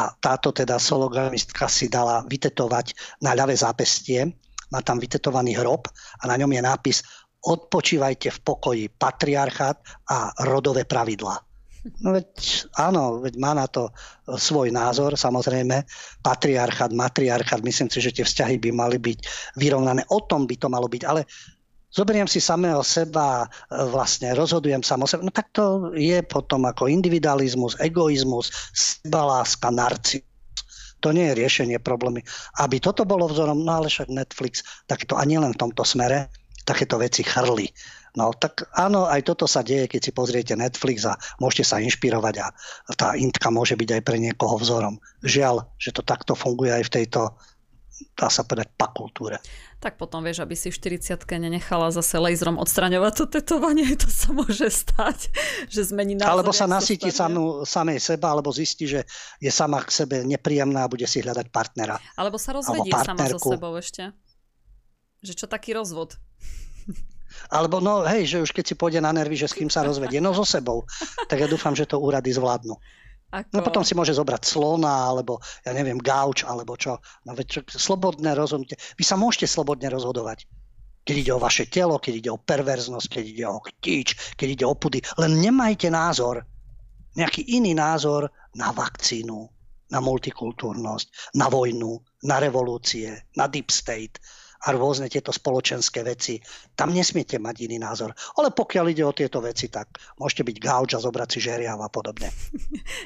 [SPEAKER 3] A táto teda sologamistka si dala vytetovať na ľavé zápestie, má tam vytetovaný hrob a na ňom je nápis odpočívajte v pokoji patriarchát a rodové pravidlá. No veď áno, veď má na to svoj názor, samozrejme, patriarchát, matriarchát, myslím si, že tie vzťahy by mali byť vyrovnané, o tom by to malo byť, ale zoberiem si samého seba, vlastne rozhodujem samo seba, no tak to je potom ako individualizmus, egoizmus, sebaláska, narci. To nie je riešenie problémy. Aby toto bolo vzorom, no ale však Netflix, tak to ani len v tomto smere, takéto veci chrli. No tak áno, aj toto sa deje, keď si pozriete Netflix a môžete sa inšpirovať a tá intka môže byť aj pre niekoho vzorom. Žiaľ, že to takto funguje aj v tejto dá sa povedať, pakultúre.
[SPEAKER 1] Tak potom vieš, aby si v 40 nenechala zase laserom odstraňovať to tetovanie, to sa môže stať, že zmení názor.
[SPEAKER 3] Alebo sa nasíti samú, samej seba, alebo zistí, že je sama k sebe nepríjemná a bude si hľadať partnera.
[SPEAKER 1] Alebo sa rozvedie sama so sebou ešte. Že čo taký rozvod?
[SPEAKER 3] Alebo no hej, že už keď si pôjde na nervy, že s kým sa rozvedie, no so sebou. Tak ja dúfam, že to úrady zvládnu. Ako... No potom si môže zobrať slona, alebo ja neviem, gauč, alebo čo. No veď čo, slobodné rozhodnutie. Vy sa môžete slobodne rozhodovať. Keď ide o vaše telo, keď ide o perverznosť, keď ide o chtíč, keď ide o pudy. Len nemajte názor, nejaký iný názor na vakcínu, na multikultúrnosť, na vojnu, na revolúcie, na deep state a rôzne tieto spoločenské veci. Tam nesmiete mať iný názor. Ale pokiaľ ide o tieto veci, tak môžete byť gauč a zobrať si žeriav a podobne.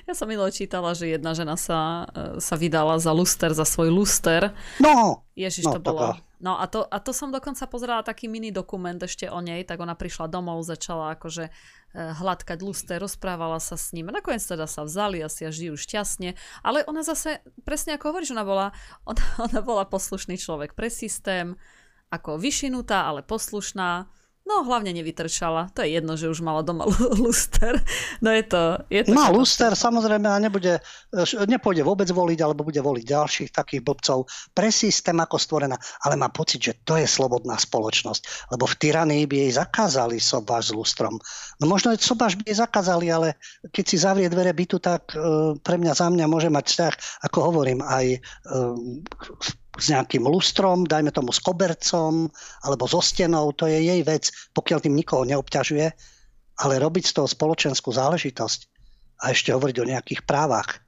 [SPEAKER 1] Ja som milo čítala, že jedna žena sa, e, sa vydala za luster, za svoj luster.
[SPEAKER 3] No!
[SPEAKER 1] Ježiš, no, to bolo... No a to, a to som dokonca pozerala taký mini dokument ešte o nej, tak ona prišla domov, začala akože Eh, hladkať luster, rozprávala sa s ním. Nakoniec teda sa vzali asi a žijú šťastne. Ale ona zase, presne ako hovoríš, ona bola, ona, ona bola poslušný človek pre systém, ako vyšinutá, ale poslušná No hlavne nevytrčala. To je jedno, že už mala doma luster. No je to... Je to
[SPEAKER 3] Má luster samozrejme a nebude, nepôjde vôbec voliť, alebo bude voliť ďalších takých blbcov. Pre systém ako stvorená. Ale má pocit, že to je slobodná spoločnosť. Lebo v tyranii by jej zakázali sobáš s lustrom. No možno sobáš by jej zakázali, ale keď si zavrie dvere bytu, tak e, pre mňa za mňa môže mať vzťah, ako hovorím, aj e, s nejakým lustrom, dajme tomu s kobercom alebo so stenou, to je jej vec, pokiaľ tým nikoho neobťažuje, ale robiť z toho spoločenskú záležitosť a ešte hovoriť o nejakých právach.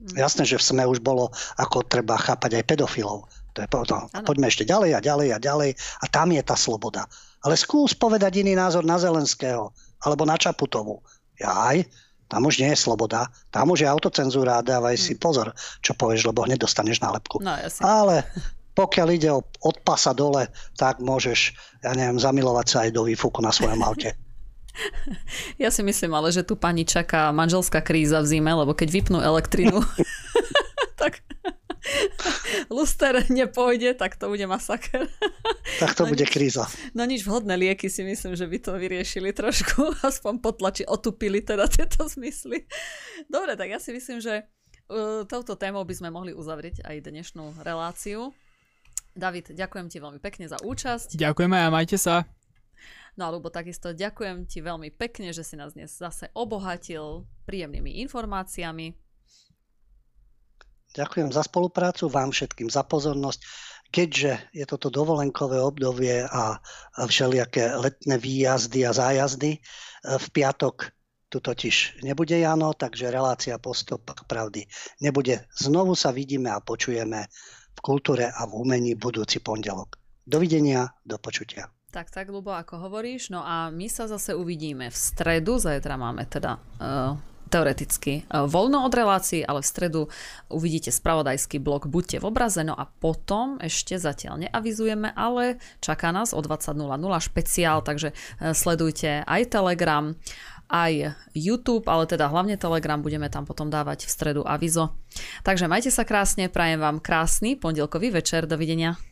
[SPEAKER 3] Mm. Jasné, že v SME už bolo, ako treba chápať aj pedofilov. To je potom. Poďme ešte ďalej a ďalej a ďalej a tam je tá sloboda. Ale skús povedať iný názor na Zelenského alebo na Čaputovu. Jaj, tam už nie je sloboda, tam už je autocenzúra a dávaj si hm. pozor, čo povieš, lebo hneď dostaneš nálepku.
[SPEAKER 1] No.
[SPEAKER 3] Ale pokiaľ ide o od pasa dole, tak môžeš, ja neviem, zamilovať sa aj do výfuku na svojom aute.
[SPEAKER 1] Ja si myslím ale, že tu pani čaká manželská kríza v zime, lebo keď vypnú elektrinu, tak luster nepôjde, tak to bude masaker.
[SPEAKER 3] Tak to no bude nič, kríza.
[SPEAKER 1] No nič, vhodné lieky si myslím, že by to vyriešili trošku, aspoň potlači, otupili teda tieto zmysly. Dobre, tak ja si myslím, že uh, touto témou by sme mohli uzavrieť aj dnešnú reláciu. David, ďakujem ti veľmi pekne za účasť.
[SPEAKER 2] Ďakujeme a majte sa.
[SPEAKER 1] No a Lubo, takisto ďakujem ti veľmi pekne, že si nás dnes zase obohatil príjemnými informáciami.
[SPEAKER 3] Ďakujem za spoluprácu, vám všetkým za pozornosť. Keďže je toto dovolenkové obdobie a všelijaké letné výjazdy a zájazdy, e, v piatok tu totiž nebude Jano, takže relácia postup pravdy nebude. Znovu sa vidíme a počujeme v kultúre a v umení budúci pondelok. Dovidenia, do počutia.
[SPEAKER 1] Tak, tak, Lubo, ako hovoríš. No a my sa zase uvidíme v stredu. Zajtra máme teda uh, teoreticky e, voľno od relácií, ale v stredu uvidíte spravodajský blok Buďte v obraze, no a potom ešte zatiaľ neavizujeme, ale čaká nás o 20.00 špeciál, takže e, sledujte aj Telegram, aj YouTube, ale teda hlavne Telegram, budeme tam potom dávať v stredu avizo. Takže majte sa krásne, prajem vám krásny pondelkový večer, dovidenia.